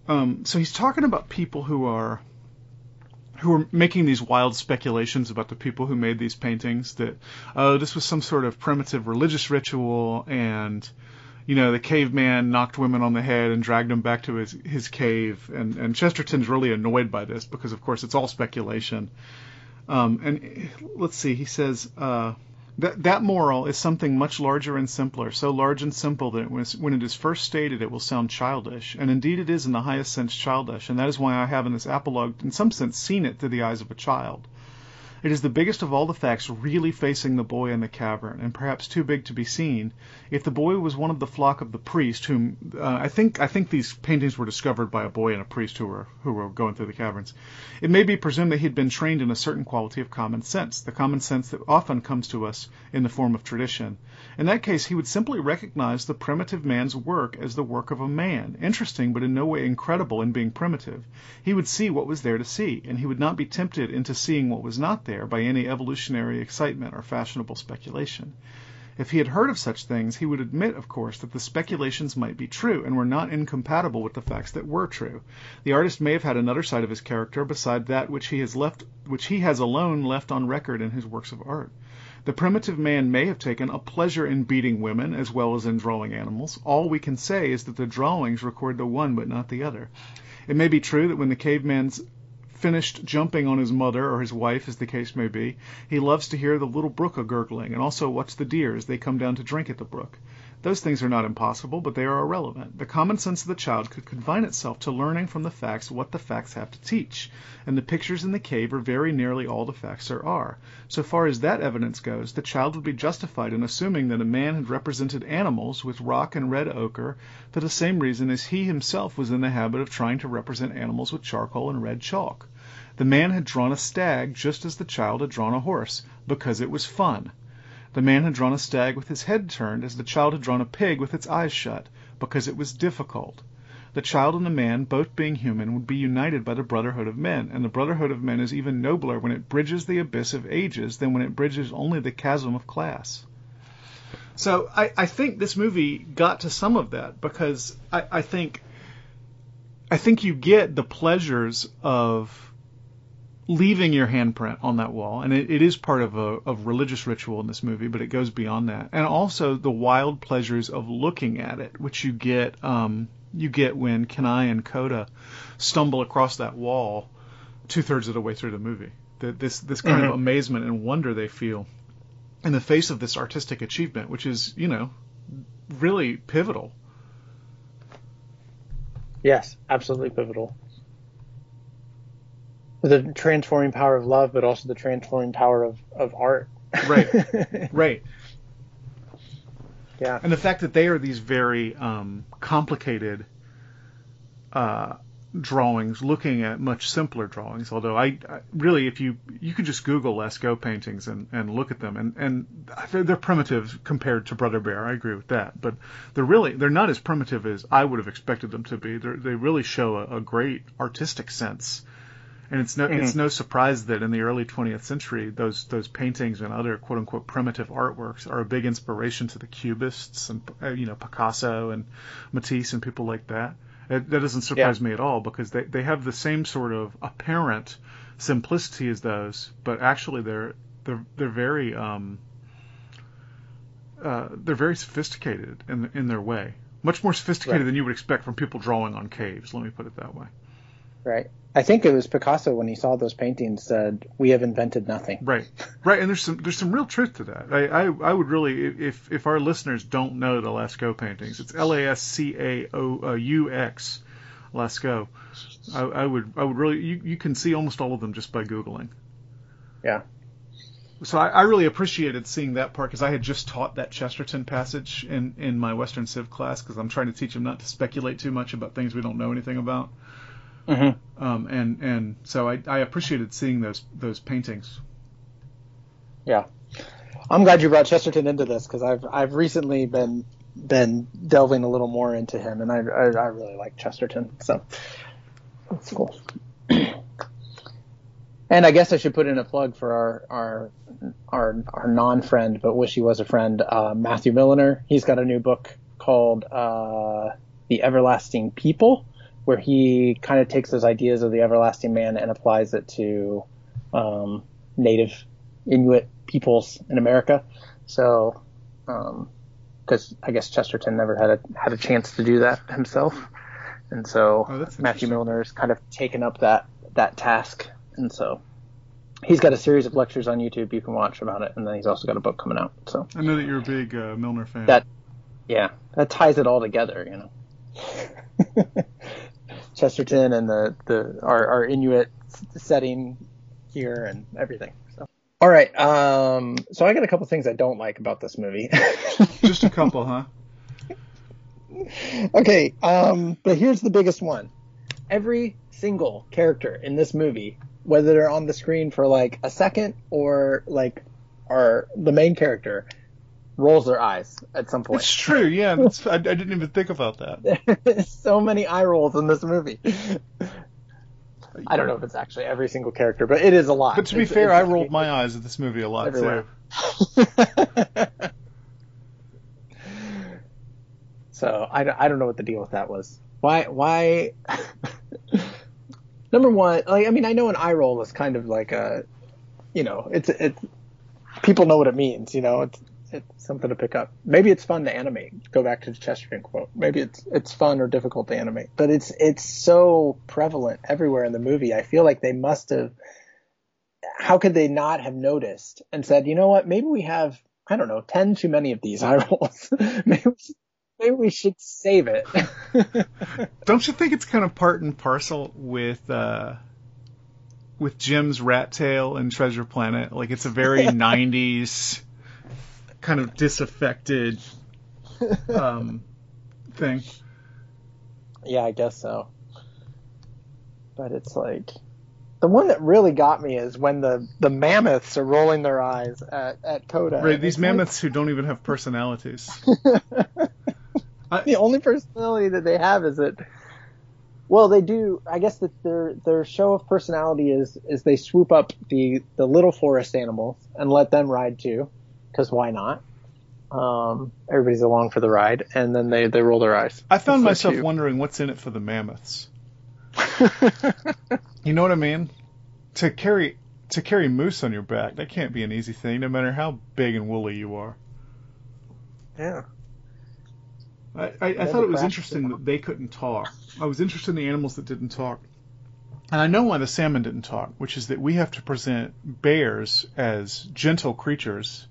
Um, so he's talking about people who are who are making these wild speculations about the people who made these paintings that oh this was some sort of primitive religious ritual and you know the caveman knocked women on the head and dragged them back to his his cave. And and Chesterton's really annoyed by this because of course it's all speculation. Um, and let's see he says uh, that that moral is something much larger and simpler, so large and simple that when it is first stated it will sound childish, and indeed it is in the highest sense childish, and that is why I have in this apologue in some sense seen it through the eyes of a child. It is the biggest of all the facts really facing the boy in the cavern, and perhaps too big to be seen. If the boy was one of the flock of the priest, whom uh, I think I think these paintings were discovered by a boy and a priest who were who were going through the caverns, it may be presumed that he had been trained in a certain quality of common sense, the common sense that often comes to us in the form of tradition. In that case, he would simply recognize the primitive man's work as the work of a man, interesting but in no way incredible in being primitive. He would see what was there to see, and he would not be tempted into seeing what was not there by any evolutionary excitement or fashionable speculation. If he had heard of such things, he would admit, of course, that the speculations might be true and were not incompatible with the facts that were true. The artist may have had another side of his character beside that which he has left, which he has alone left on record in his works of art. The primitive man may have taken a pleasure in beating women as well as in drawing animals. All we can say is that the drawings record the one but not the other. It may be true that when the caveman's finished jumping on his mother or his wife, as the case may be, he loves to hear the little brook a gurgling and also watch the deer as they come down to drink at the brook. Those things are not impossible, but they are irrelevant. The common sense of the child could confine itself to learning from the facts what the facts have to teach, and the pictures in the cave are very nearly all the facts there are. So far as that evidence goes, the child would be justified in assuming that a man had represented animals with rock and red ochre for the same reason as he himself was in the habit of trying to represent animals with charcoal and red chalk. The man had drawn a stag just as the child had drawn a horse, because it was fun. The man had drawn a stag with his head turned as the child had drawn a pig with its eyes shut, because it was difficult. The child and the man, both being human, would be united by the brotherhood of men, and the brotherhood of men is even nobler when it bridges the abyss of ages than when it bridges only the chasm of class. So I, I think this movie got to some of that because I, I think I think you get the pleasures of leaving your handprint on that wall, and it, it is part of a of religious ritual in this movie, but it goes beyond that, and also the wild pleasures of looking at it, which you get um, you get when Kenai and Koda stumble across that wall two thirds of the way through the movie. The, this this kind of amazement and wonder they feel in the face of this artistic achievement, which is you know really pivotal. Yes, absolutely pivotal. The transforming power of love, but also the transforming power of, of art. Right. <laughs> right. Yeah. And the fact that they are these very um, complicated uh, drawings, looking at much simpler drawings. Although I, I, really, if you you could just Google Lascaux paintings and, and look at them, and and they're, they're primitive compared to Brother Bear. I agree with that, but they're really they're not as primitive as I would have expected them to be. They're, they really show a, a great artistic sense. And it's no it's no surprise that in the early 20th century, those those paintings and other quote unquote primitive artworks are a big inspiration to the Cubists and uh, you know Picasso and Matisse and people like that. It, that doesn't surprise me at all because they they have the same sort of apparent simplicity as those, but actually they're they're they're very um, uh, they're very sophisticated in in their way. Much more sophisticated Right. than you would expect from people drawing on caves. Let me put it that way. Right. I think it was Picasso when he saw those paintings said, "We have invented nothing." Right, right, and there's some there's some real truth to that. I I, I would really if if our listeners don't know the Lascaux paintings, it's L A S C A O uh, U X, Lascaux. I, I would I would really you, you can see almost all of them just by googling. Yeah. So I, I really appreciated seeing that part because I had just taught that Chesterton passage in in my Western Civ class because I'm trying to teach them not to speculate too much about things we don't know anything about. Mm-hmm. Um, and and so I, I appreciated seeing those those paintings. Yeah. I'm glad you brought Chesterton into this because I've I've recently been been delving a little more into him, and I I, I really like Chesterton, so that's cool. <clears throat> and I guess I should put in a plug for our our our, our non friend, but wish he was a friend, uh, Matthew Milliner. He's got a new book called uh, The Everlasting People, where he kind of takes those ideas of the everlasting man and applies it to um, native Inuit peoples in America. So, because I guess Chesterton never had a had a chance to do that himself, and so Oh, Matthew. Milliner's kind of taken up that that task, and so he's got a series of lectures on YouTube you can watch about it, and then he's also got a book coming out. So I know that you're a big uh, Milliner fan. that yeah, that ties it all together, you know. <laughs> Chesterton and the, the our, our Inuit setting here and everything. So. All right, um, so I got a couple things I don't like about this movie. <laughs> Just a couple, huh? okay, um, but here's the biggest one. Every single character in this movie, whether they're on the screen for like a second or like are the main character, rolls their eyes at some point. It's true. Yeah, that's, I, I didn't even think about that. <laughs> So many eye rolls in this movie. I don't know if it's actually every single character, but it is a lot. But to be It's- fair, it's- I rolled my eyes at this movie a lot Everywhere. too. <laughs> so I, don't- I don't know what the deal with that was. Why why? <laughs> Number one, like I mean, I know an eye roll is kind of like a, you know, it's it's people know what it means. You know, it's it's something to pick up. Maybe it's fun to animate. Go back to the Chesterton quote. Maybe it's it's fun or difficult to animate, but it's it's so prevalent everywhere in the movie. I feel like they must have. How could they not have noticed and said, you know what? Maybe we have I don't know ten too many of these <laughs> eye rolls. maybe we- maybe we should save it. <laughs> Don't you think it's kind of part and parcel with uh, with Jim's rat tail and Treasure Planet? Like it's a very <laughs> '90s kind of disaffected um, <laughs> thing. Yeah, I guess so. But it's like the one that really got me is when the the mammoths are rolling their eyes at at Koda. Right, these it's like, mammoths who don't even have personalities. <laughs> the only personality that they have is that Well, they do. I guess that their their show of personality is is they swoop up the the little forest animals and let them ride too, because why not? Um, everybody's along for the ride, and then they they roll their eyes. I found It's myself wondering what's in it for the mammoths. <laughs> You know what I mean? To carry to carry moose on your back, that can't be an easy thing, no matter how big and woolly you are. Yeah. I, I, I thought it was interesting that they couldn't talk. I was interested in the animals that didn't talk. And I know why the salmon didn't talk, which is that we have to present bears as gentle creatures,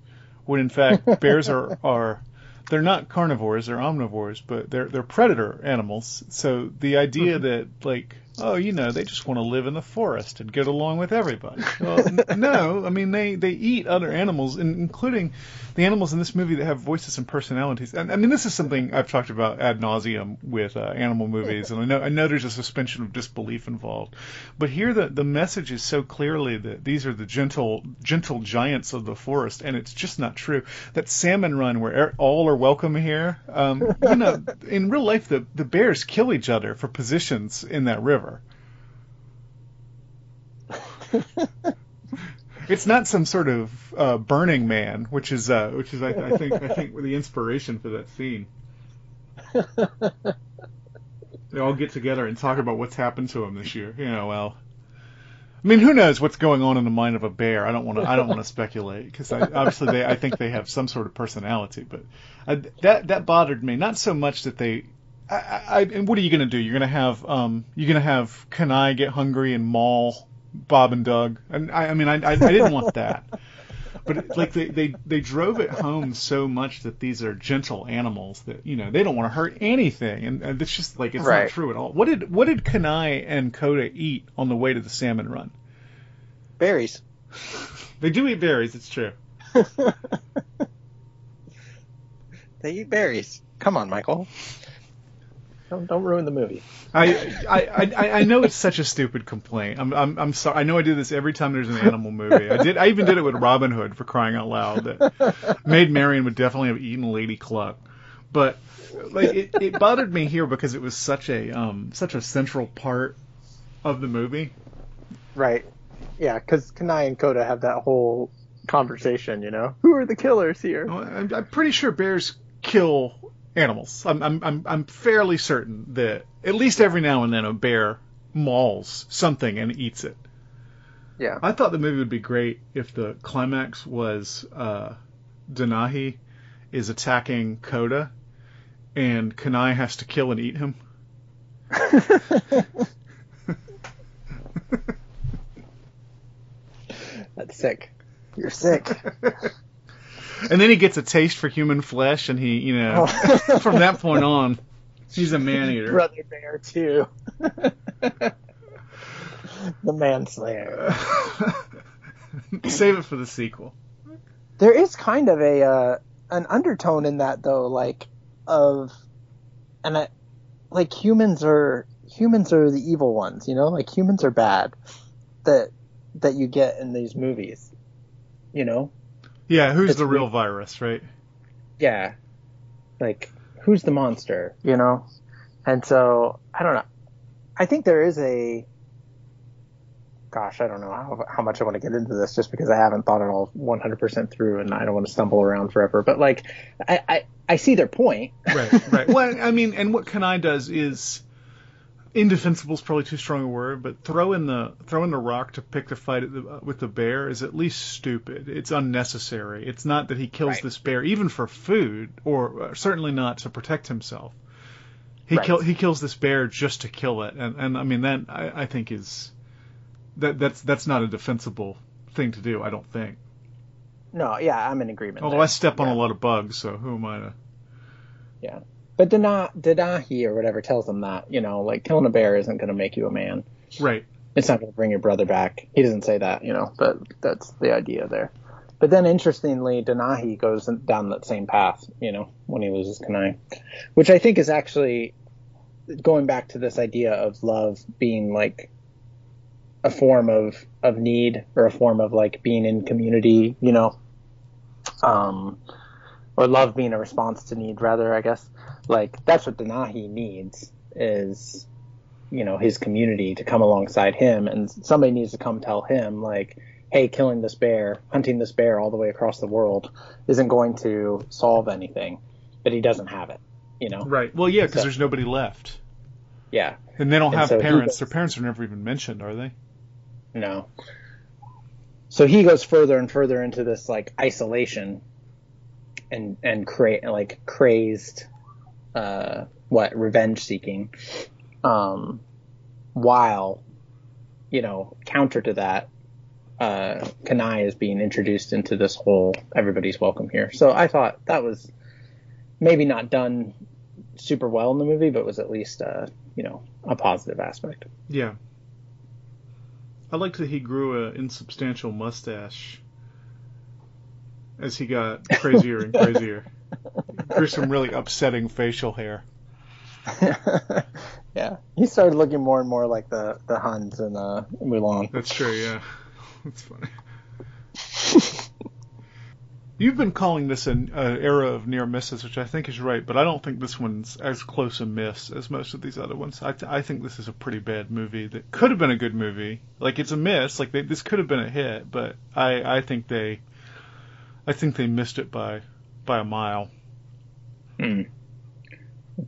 when in fact <laughs> bears are, are they're not carnivores, they're omnivores, but they're they're predator animals. So the idea mm-hmm. that like oh you know they just want to live in the forest and get along with everybody. <laughs> Well, no, I mean they they eat other animals, in- including the animals in this movie that have voices and personalities. And I mean this is something I've talked about ad nauseum with uh, animal movies, and I know I know there's a suspension of disbelief involved, but here the the message is so clearly that these are the gentle gentle giants of the forest, and it's just not true. That salmon run where er- all are welcome here, um, you know, <laughs> in real life the the bears kill each other for positions in that river. It's not some sort of uh, Burning Man, which is uh, which is I, I think I think the inspiration for that scene. They all get together and talk about what's happened to them this year. You know, well, I mean, who knows what's going on in the mind of a bear? I don't want to I don't want to speculate because obviously they I think they have some sort of personality, but uh, that that bothered me. Not so much that they. I, I, I- and what are you going to do? You're going to have um, you're going to have Kenai get hungry and maul Bob and Doug, and I, I mean, I, I, I didn't want that, but it- like they, they they drove it home so much that these are gentle animals that you know they don't want to hurt anything, and, and it's just like it's Right. not true at all. What did what did Kenai and Koda eat on the way to the salmon run? Berries. They do eat berries, it's true. <laughs> They eat berries. Come on, Michael. Don't don't ruin the movie. I, I, I, I know it's such a stupid complaint. I'm, I'm, I'm sorry. I know I do this every time there's an animal movie. I did. I even did it with Robin Hood for crying out loud. That Maid Marian would definitely have eaten Lady Cluck, but like it, it bothered me here because it was such a um such a central part of the movie. Right. Yeah, because Kenai and Koda have that whole conversation. You know, who are the killers here? Well, I'm, I'm pretty sure bears kill animals. I'm, I'm, I'm, I'm fairly certain that at least every now and then a bear mauls something and eats it. Yeah. I thought the movie would be great if the climax was uh, Denahi is attacking Koda, and Kenai has to kill and eat him. <laughs> <laughs> That's sick. You're sick. <laughs> And then he gets a taste for human flesh, and he, you know, <laughs> from that point on, he's a man eater. Brother Bear too. <laughs> the manslayer. Save it for the sequel. There is kind of a uh, an undertone in that though, like of, and I, like humans are humans are the evil ones, you know, like humans are bad. That that you get in these movies, you know. Yeah, who's the real virus, right? Yeah. Like, who's the monster, you know? And so, I don't know. I think there is a. Gosh, I don't know how, how much I want to get into this just because I haven't thought it all 100% through and I don't want to stumble around forever. But, like, I, I, I see their point. Right, right. <laughs> well, I mean, and what Kenai does is indefensible is probably too strong a word, but throw in the throw in the rock to pick the fight at the, with the bear is at least stupid. It's unnecessary. It's not that he kills Right. this bear even for food, or uh, certainly not to protect himself. He Right. kill he kills this bear just to kill it, and and I mean that I, I think is that that's that's not a defensible thing to do. I don't think. No, yeah, I'm in agreement. Although there. I step on Yeah. a lot of bugs, so who am I to? Yeah. But Dana, Denahi or whatever tells him that, you know, like killing a bear isn't going to make you a man. Right. It's not going to bring your brother back. He doesn't say that, you know, but that's the idea there. But then interestingly, Denahi goes down that same path, you know, when he loses Kenai, which I think is actually going back to this idea of love being like a form of, of need or a form of like being in community, you know, um, or love being a response to need rather, I guess. Like that's what Denahi needs is you know his community to come alongside him, and somebody needs to come tell him like, hey, killing this bear, hunting this bear all the way across the world isn't going to solve anything, but he doesn't have it, you know? Right. Well, yeah, because So- there's nobody left, Yeah. and they don't And have so parents. goes- Their parents are never even mentioned, are they? No. So he goes further and further into this like isolation and and cra- like crazed uh what revenge seeking um while you know counter to that uh Kenai is being introduced into this whole everybody's welcome here. So I thought that was maybe not done super well in the movie but was at least uh you know a positive aspect. Yeah. I liked that he grew a insubstantial mustache as he got <laughs> crazier and crazier. <laughs> grew some really upsetting facial hair. <laughs> yeah, he started looking more and more like the the Huns in uh, Mulan. That's true, yeah. <laughs> That's funny. You've been calling this an uh, era of near misses, which I think is right, but I don't think this one's as close a miss as most of these other ones. I, th- I think this is a pretty bad movie that could have been a good movie. Like it's a miss, like they, this could have been a hit, but I, I think they, I think they missed it by, by a mile. Hmm.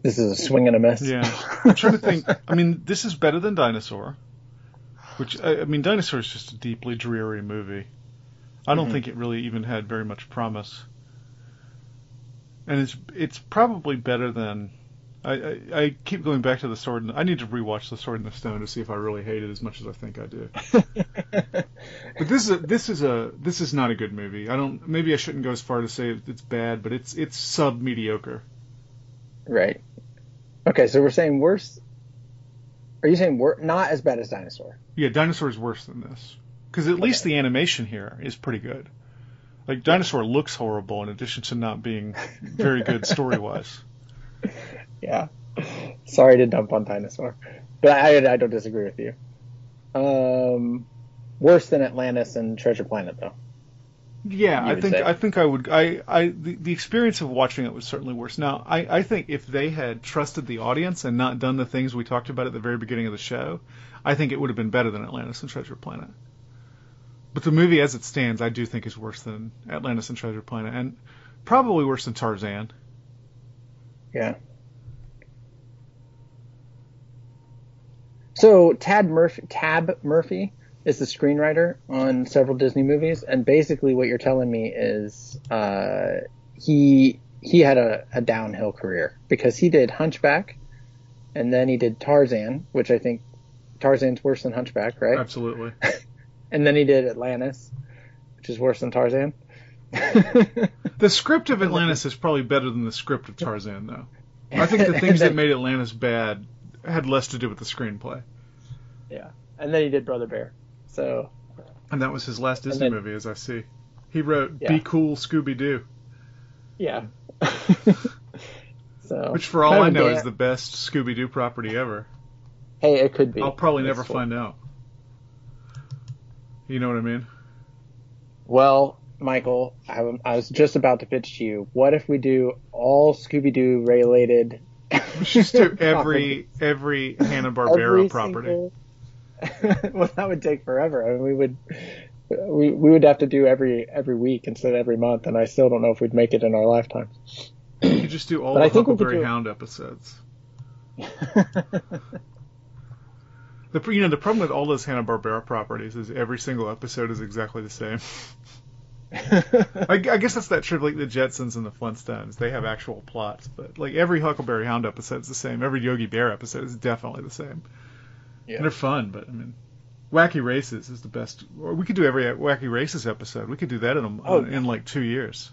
This is a swing and a miss. Yeah, <laughs> I'm trying to think. I mean, this is better than Dinosaur, which I, I mean, Dinosaur is just a deeply dreary movie. I don't Mhm. think it really even had very much promise, and it's it's probably better than. I, I, I keep going back to the Sword. And, I need to rewatch the Sword and the Stone to see if I really hate it as much as I think I do. <laughs> But this is a, this is a this is not a good movie. I don't. Maybe I shouldn't go as far to say it's bad, but it's it's sub mediocre. right. Okay, so we're saying worse. Are you saying wor- not as bad as Dinosaur? Yeah, Dinosaur is worse than this because at least the animation here is pretty good. Like Dinosaur looks horrible in addition to not being very good <laughs> story wise. Yeah. Sorry to dump on Dinosaur, but I I don't disagree with you. Um, worse than Atlantis and Treasure Planet though. Yeah, I think say. I think I would I, I the, the experience of watching it was certainly worse. Now I, I think if they had trusted the audience and not done the things we talked about at the very beginning of the show, I think it would have been better than Atlantis and Treasure Planet. But the movie as it stands, I do think is worse than Atlantis and Treasure Planet, and probably worse than Tarzan. Yeah. So Tad Murphy, Tab Murphy is the screenwriter on several Disney movies, and basically what you're telling me is uh, he he had a, a downhill career because he did Hunchback, and then he did Tarzan, which I think Tarzan's worse than Hunchback, right? Absolutely. <laughs> And then he did Atlantis, which is worse than Tarzan. <laughs> The script of Atlantis is probably better than the script of Tarzan, though. I think the <laughs> things that made Atlantis bad had less to do with the screenplay. yeah, and then he did Brother Bear. So And that was his last Disney then- movie, as I see. He wrote Yeah. Be Cool, Scooby Doo, yeah. <laughs> so which, for all I know, is the best Scooby Doo property ever. Hey, it could be. I'll probably never find out. You know what I mean? Well, Michael, I was just about to pitch to you. What if we do all Scooby Doo related? <laughs> Just do <laughs> every every Hanna Barbera property. single- <laughs> well, that would take forever. I mean, we would we, we would have to do every every week instead of every month, and I still don't know if we'd make it in our lifetime. You could just do all But the I think Huckleberry do- Hound episodes. The you know the problem with all those Hanna Barbera properties is every single episode is exactly the same. <laughs> I, I guess that's that true. Like the Jetsons and the Flintstones, they have actual plots, but like every Huckleberry Hound episode is the same. Every Yogi Bear episode is definitely the same. Yeah. And they're fun, but I mean, Wacky Races is the best. Or we could do every Wacky Races episode. We could do that in a, Oh, in like two years.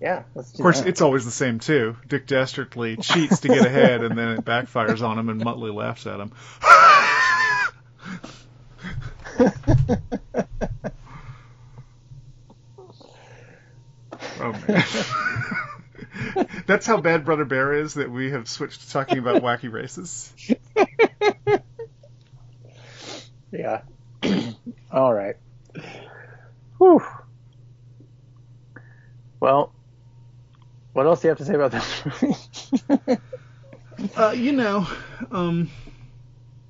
yeah, let's do Of course, that. it's always the same too. Dick Dastardly <laughs> cheats to get ahead, and then it backfires on him, and Muttley laughs at him. <laughs> oh <laughs> man, that's how bad Brother Bear is that we have switched to talking about wacky races. Yeah. <clears throat> All right. Whew. Well, what else do you have to say about this? <laughs> Uh, you know, um,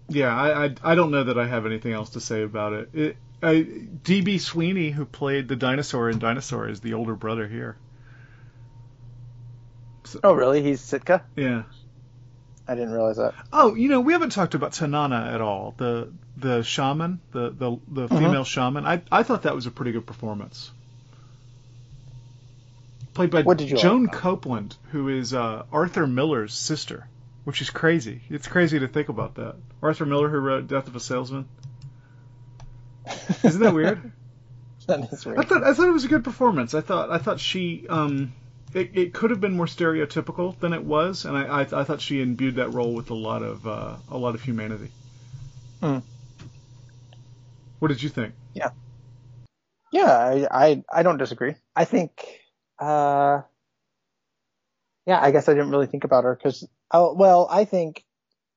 Yeah, I, I, I don't know that I have anything else to say about it. it I, DB Sweeney, who played the dinosaur in Dinosaur, is the older brother here. Oh, really? He's Sitka? Yeah. I didn't realize that. Oh, you know, we haven't talked about Tanana at all. The the shaman, the the, the female shaman. I I thought that was a pretty good performance. Played by What did you Joan like? Copeland, who is uh, Arthur Miller's sister, which is crazy. It's crazy to think about that. Arthur Miller, who wrote Death of a Salesman. <laughs> Isn't that weird? <laughs> That is I thought I thought it was a good performance. I thought I thought she um it, it could have been more stereotypical than it was, and I I, I thought she imbued that role with a lot of uh, a lot of humanity. Hmm. What did you think? Yeah, I, I I don't disagree. I think, uh, yeah, I guess I didn't really think about her because, oh, well, I think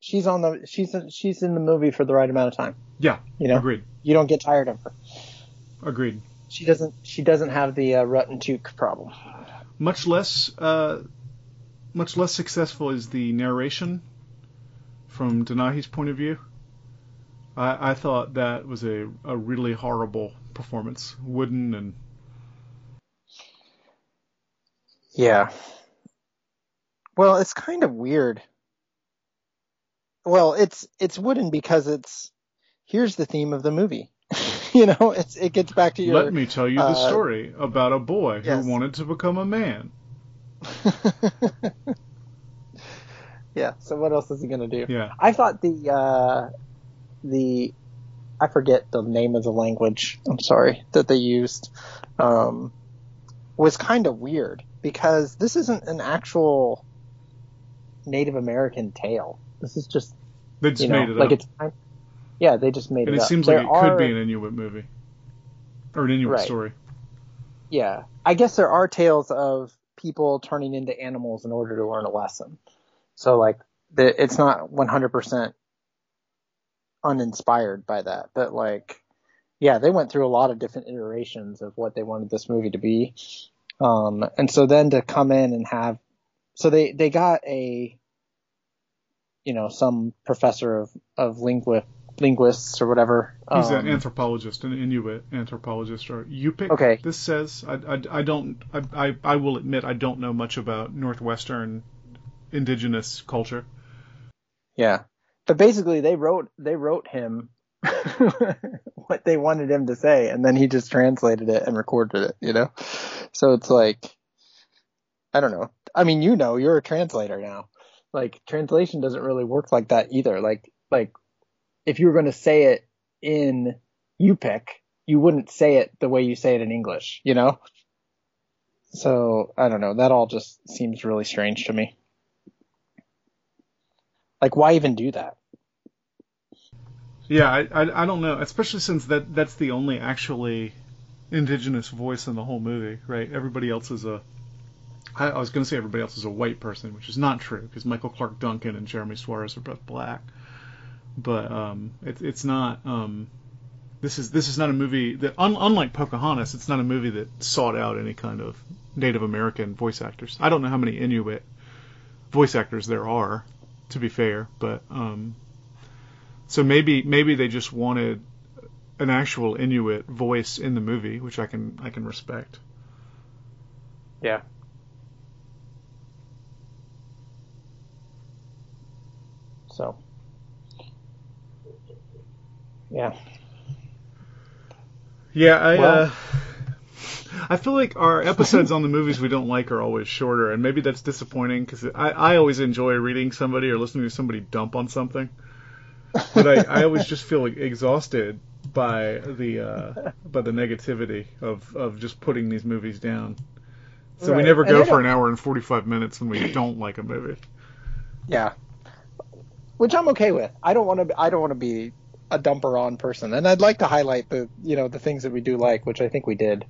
she's on the she's she's in the movie for the right amount of time. Yeah, You know, agreed, you don't get tired of her. agreed. She doesn't she doesn't have the uh, Rutt and Tuke problem. Much less uh, much less successful is the narration from Denahi's point of view. I, I thought that was a, a really horrible performance, wooden and Yeah. Well, it's kind of weird. Well, it's it's wooden because it's here's the theme of the movie. <laughs> you know, it's it gets back to your Let me tell you the uh, story about a boy yes. who wanted to become a man. <laughs> yeah. So what else is he gonna do? Yeah. I thought the uh, the I forget the name of the language. I'm sorry that they used um, was kind of weird because this isn't an actual Native American tale. This is just They just you know made it like up. it's yeah they just made and it it up. seems There like it are, could be an Inuit movie. Or an Inuit Right. story. yeah. I guess there are tales of people turning into animals in order to learn a lesson. So like the, it's not 100% uninspired by that, but like yeah, they went through a lot of different iterations of what they wanted this movie to be. Um, and so then to come in and have, so they, they got a, you know, some professor of, of lingui, linguists or whatever. He's um, an anthropologist, an Inuit anthropologist, or Yupik. Okay. This says I, I, I don't I, I I will admit I don't know much about Northwestern indigenous culture. Yeah. But basically they wrote they wrote him <laughs> what they wanted him to say and then he just translated it and recorded it, you know? So it's like I don't know. I mean, you know, you're a translator now. Like translation doesn't really work like that either. Like like if you were going to say it in Yupik, you wouldn't say it the way you say it in English, you know? So, I don't know. That all just seems really strange to me. Like why even do that? Yeah, I, I I don't know, especially since that that's the only actually indigenous voice in the whole movie, right? Everybody else is a I, I was going to say everybody else is a white person, which is not true because Michael Clarke Duncan and Jeremy Suarez are both black. But um, it, it's not. Um, this is this is not a movie that, un, unlike Pocahontas, it's not a movie that sought out any kind of Native American voice actors. I don't know how many Inuit voice actors there are, to be fair, but um, so maybe maybe they just wanted an actual Inuit voice in the movie, which I can I can respect. Yeah. So. Yeah. Yeah, I Well- uh, I feel like our episodes on the movies we don't like are always shorter, and maybe that's disappointing because I, I always enjoy reading somebody or listening to somebody dump on something, but I, I always just feel like exhausted by the uh, by the negativity of, of just putting these movies down. So we never go for an hour and forty five minutes when we don't like a movie. Yeah. Which I'm okay with. I don't want to. I don't want to be a dumper on person, and I'd like to highlight the you know the things that we do like, which I think we did,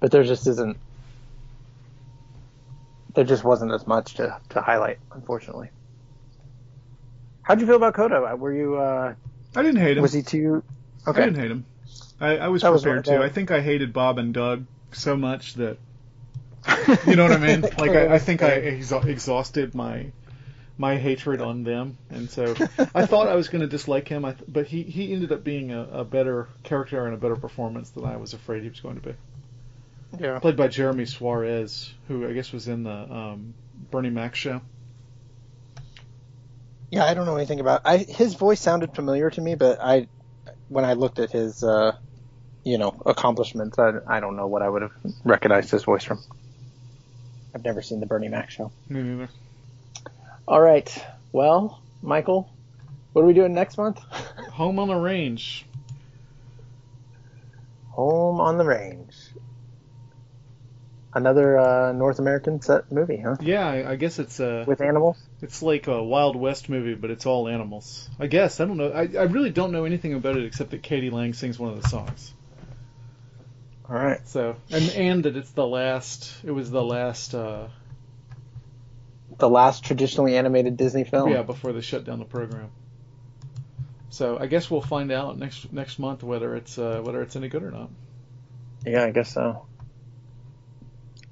but there just isn't. There just wasn't as much to to highlight, unfortunately. How'd you feel about Koda? Were you? uh I didn't hate him. Was he too? Okay. I didn't hate him. I, I was That prepared what- to. I think I hated Bob and Doug so much that you know what I mean. <laughs> Like I, I think I exhausted my my hatred <laughs> on them, and so I thought I was going to dislike him, I th- but he he ended up being a, a better character and a better performance than I was afraid he was going to be. Yeah. Played by Jeremy Suarez, who I guess was in the um, Bernie Mac show. Yeah, I don't know anything about. I his voice sounded familiar to me, but I when I looked at his uh, you know accomplishments, I, I don't know what I would have recognized his voice from. I've never seen the Bernie Mac show. Me neither. All right. Well, Michael, what are we doing next month? <laughs> Home on the Range. Home on the Range. Another uh, North American set movie, huh? Yeah, I, I guess it's uh, With animals. it's like a Wild West movie, but it's all animals. I guess I don't know. I, I really don't know anything about it except that k.d. lang sings one of the songs. All right. So and and that it's the last. It was the last. Uh, The last traditionally animated Disney film. Yeah, before they shut down the program. So I guess we'll find out next next month whether it's uh, whether it's any good or not. Yeah, I guess so.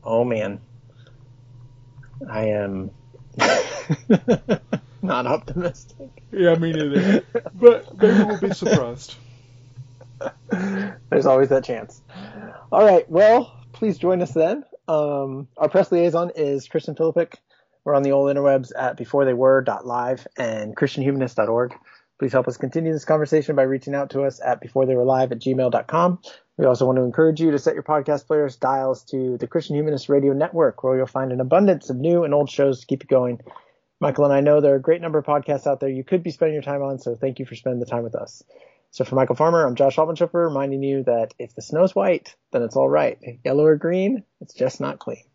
Oh man. I am <laughs> not optimistic. Yeah, me neither. but maybe we'll be surprised. There's always that chance. All right. Well, please join us then. Um, our press liaison is Christian Philippic. We're on the old interwebs at beforetheyWere.live and christianhumanist.org. Please help us continue this conversation by reaching out to us at beforetheywerelive at gmail.com. We also want to encourage you to set your podcast players dials to the Christian Humanist Radio Network, where you'll find an abundance of new and old shows to keep you going. Michael and I know there are a great number of podcasts out there you could be spending your time on, so thank you for spending the time with us. So for Michael Farmer, I'm Josh Altmanschiffer, reminding you that if the snow's white, then it's all right. Yellow or green, it's just not clean.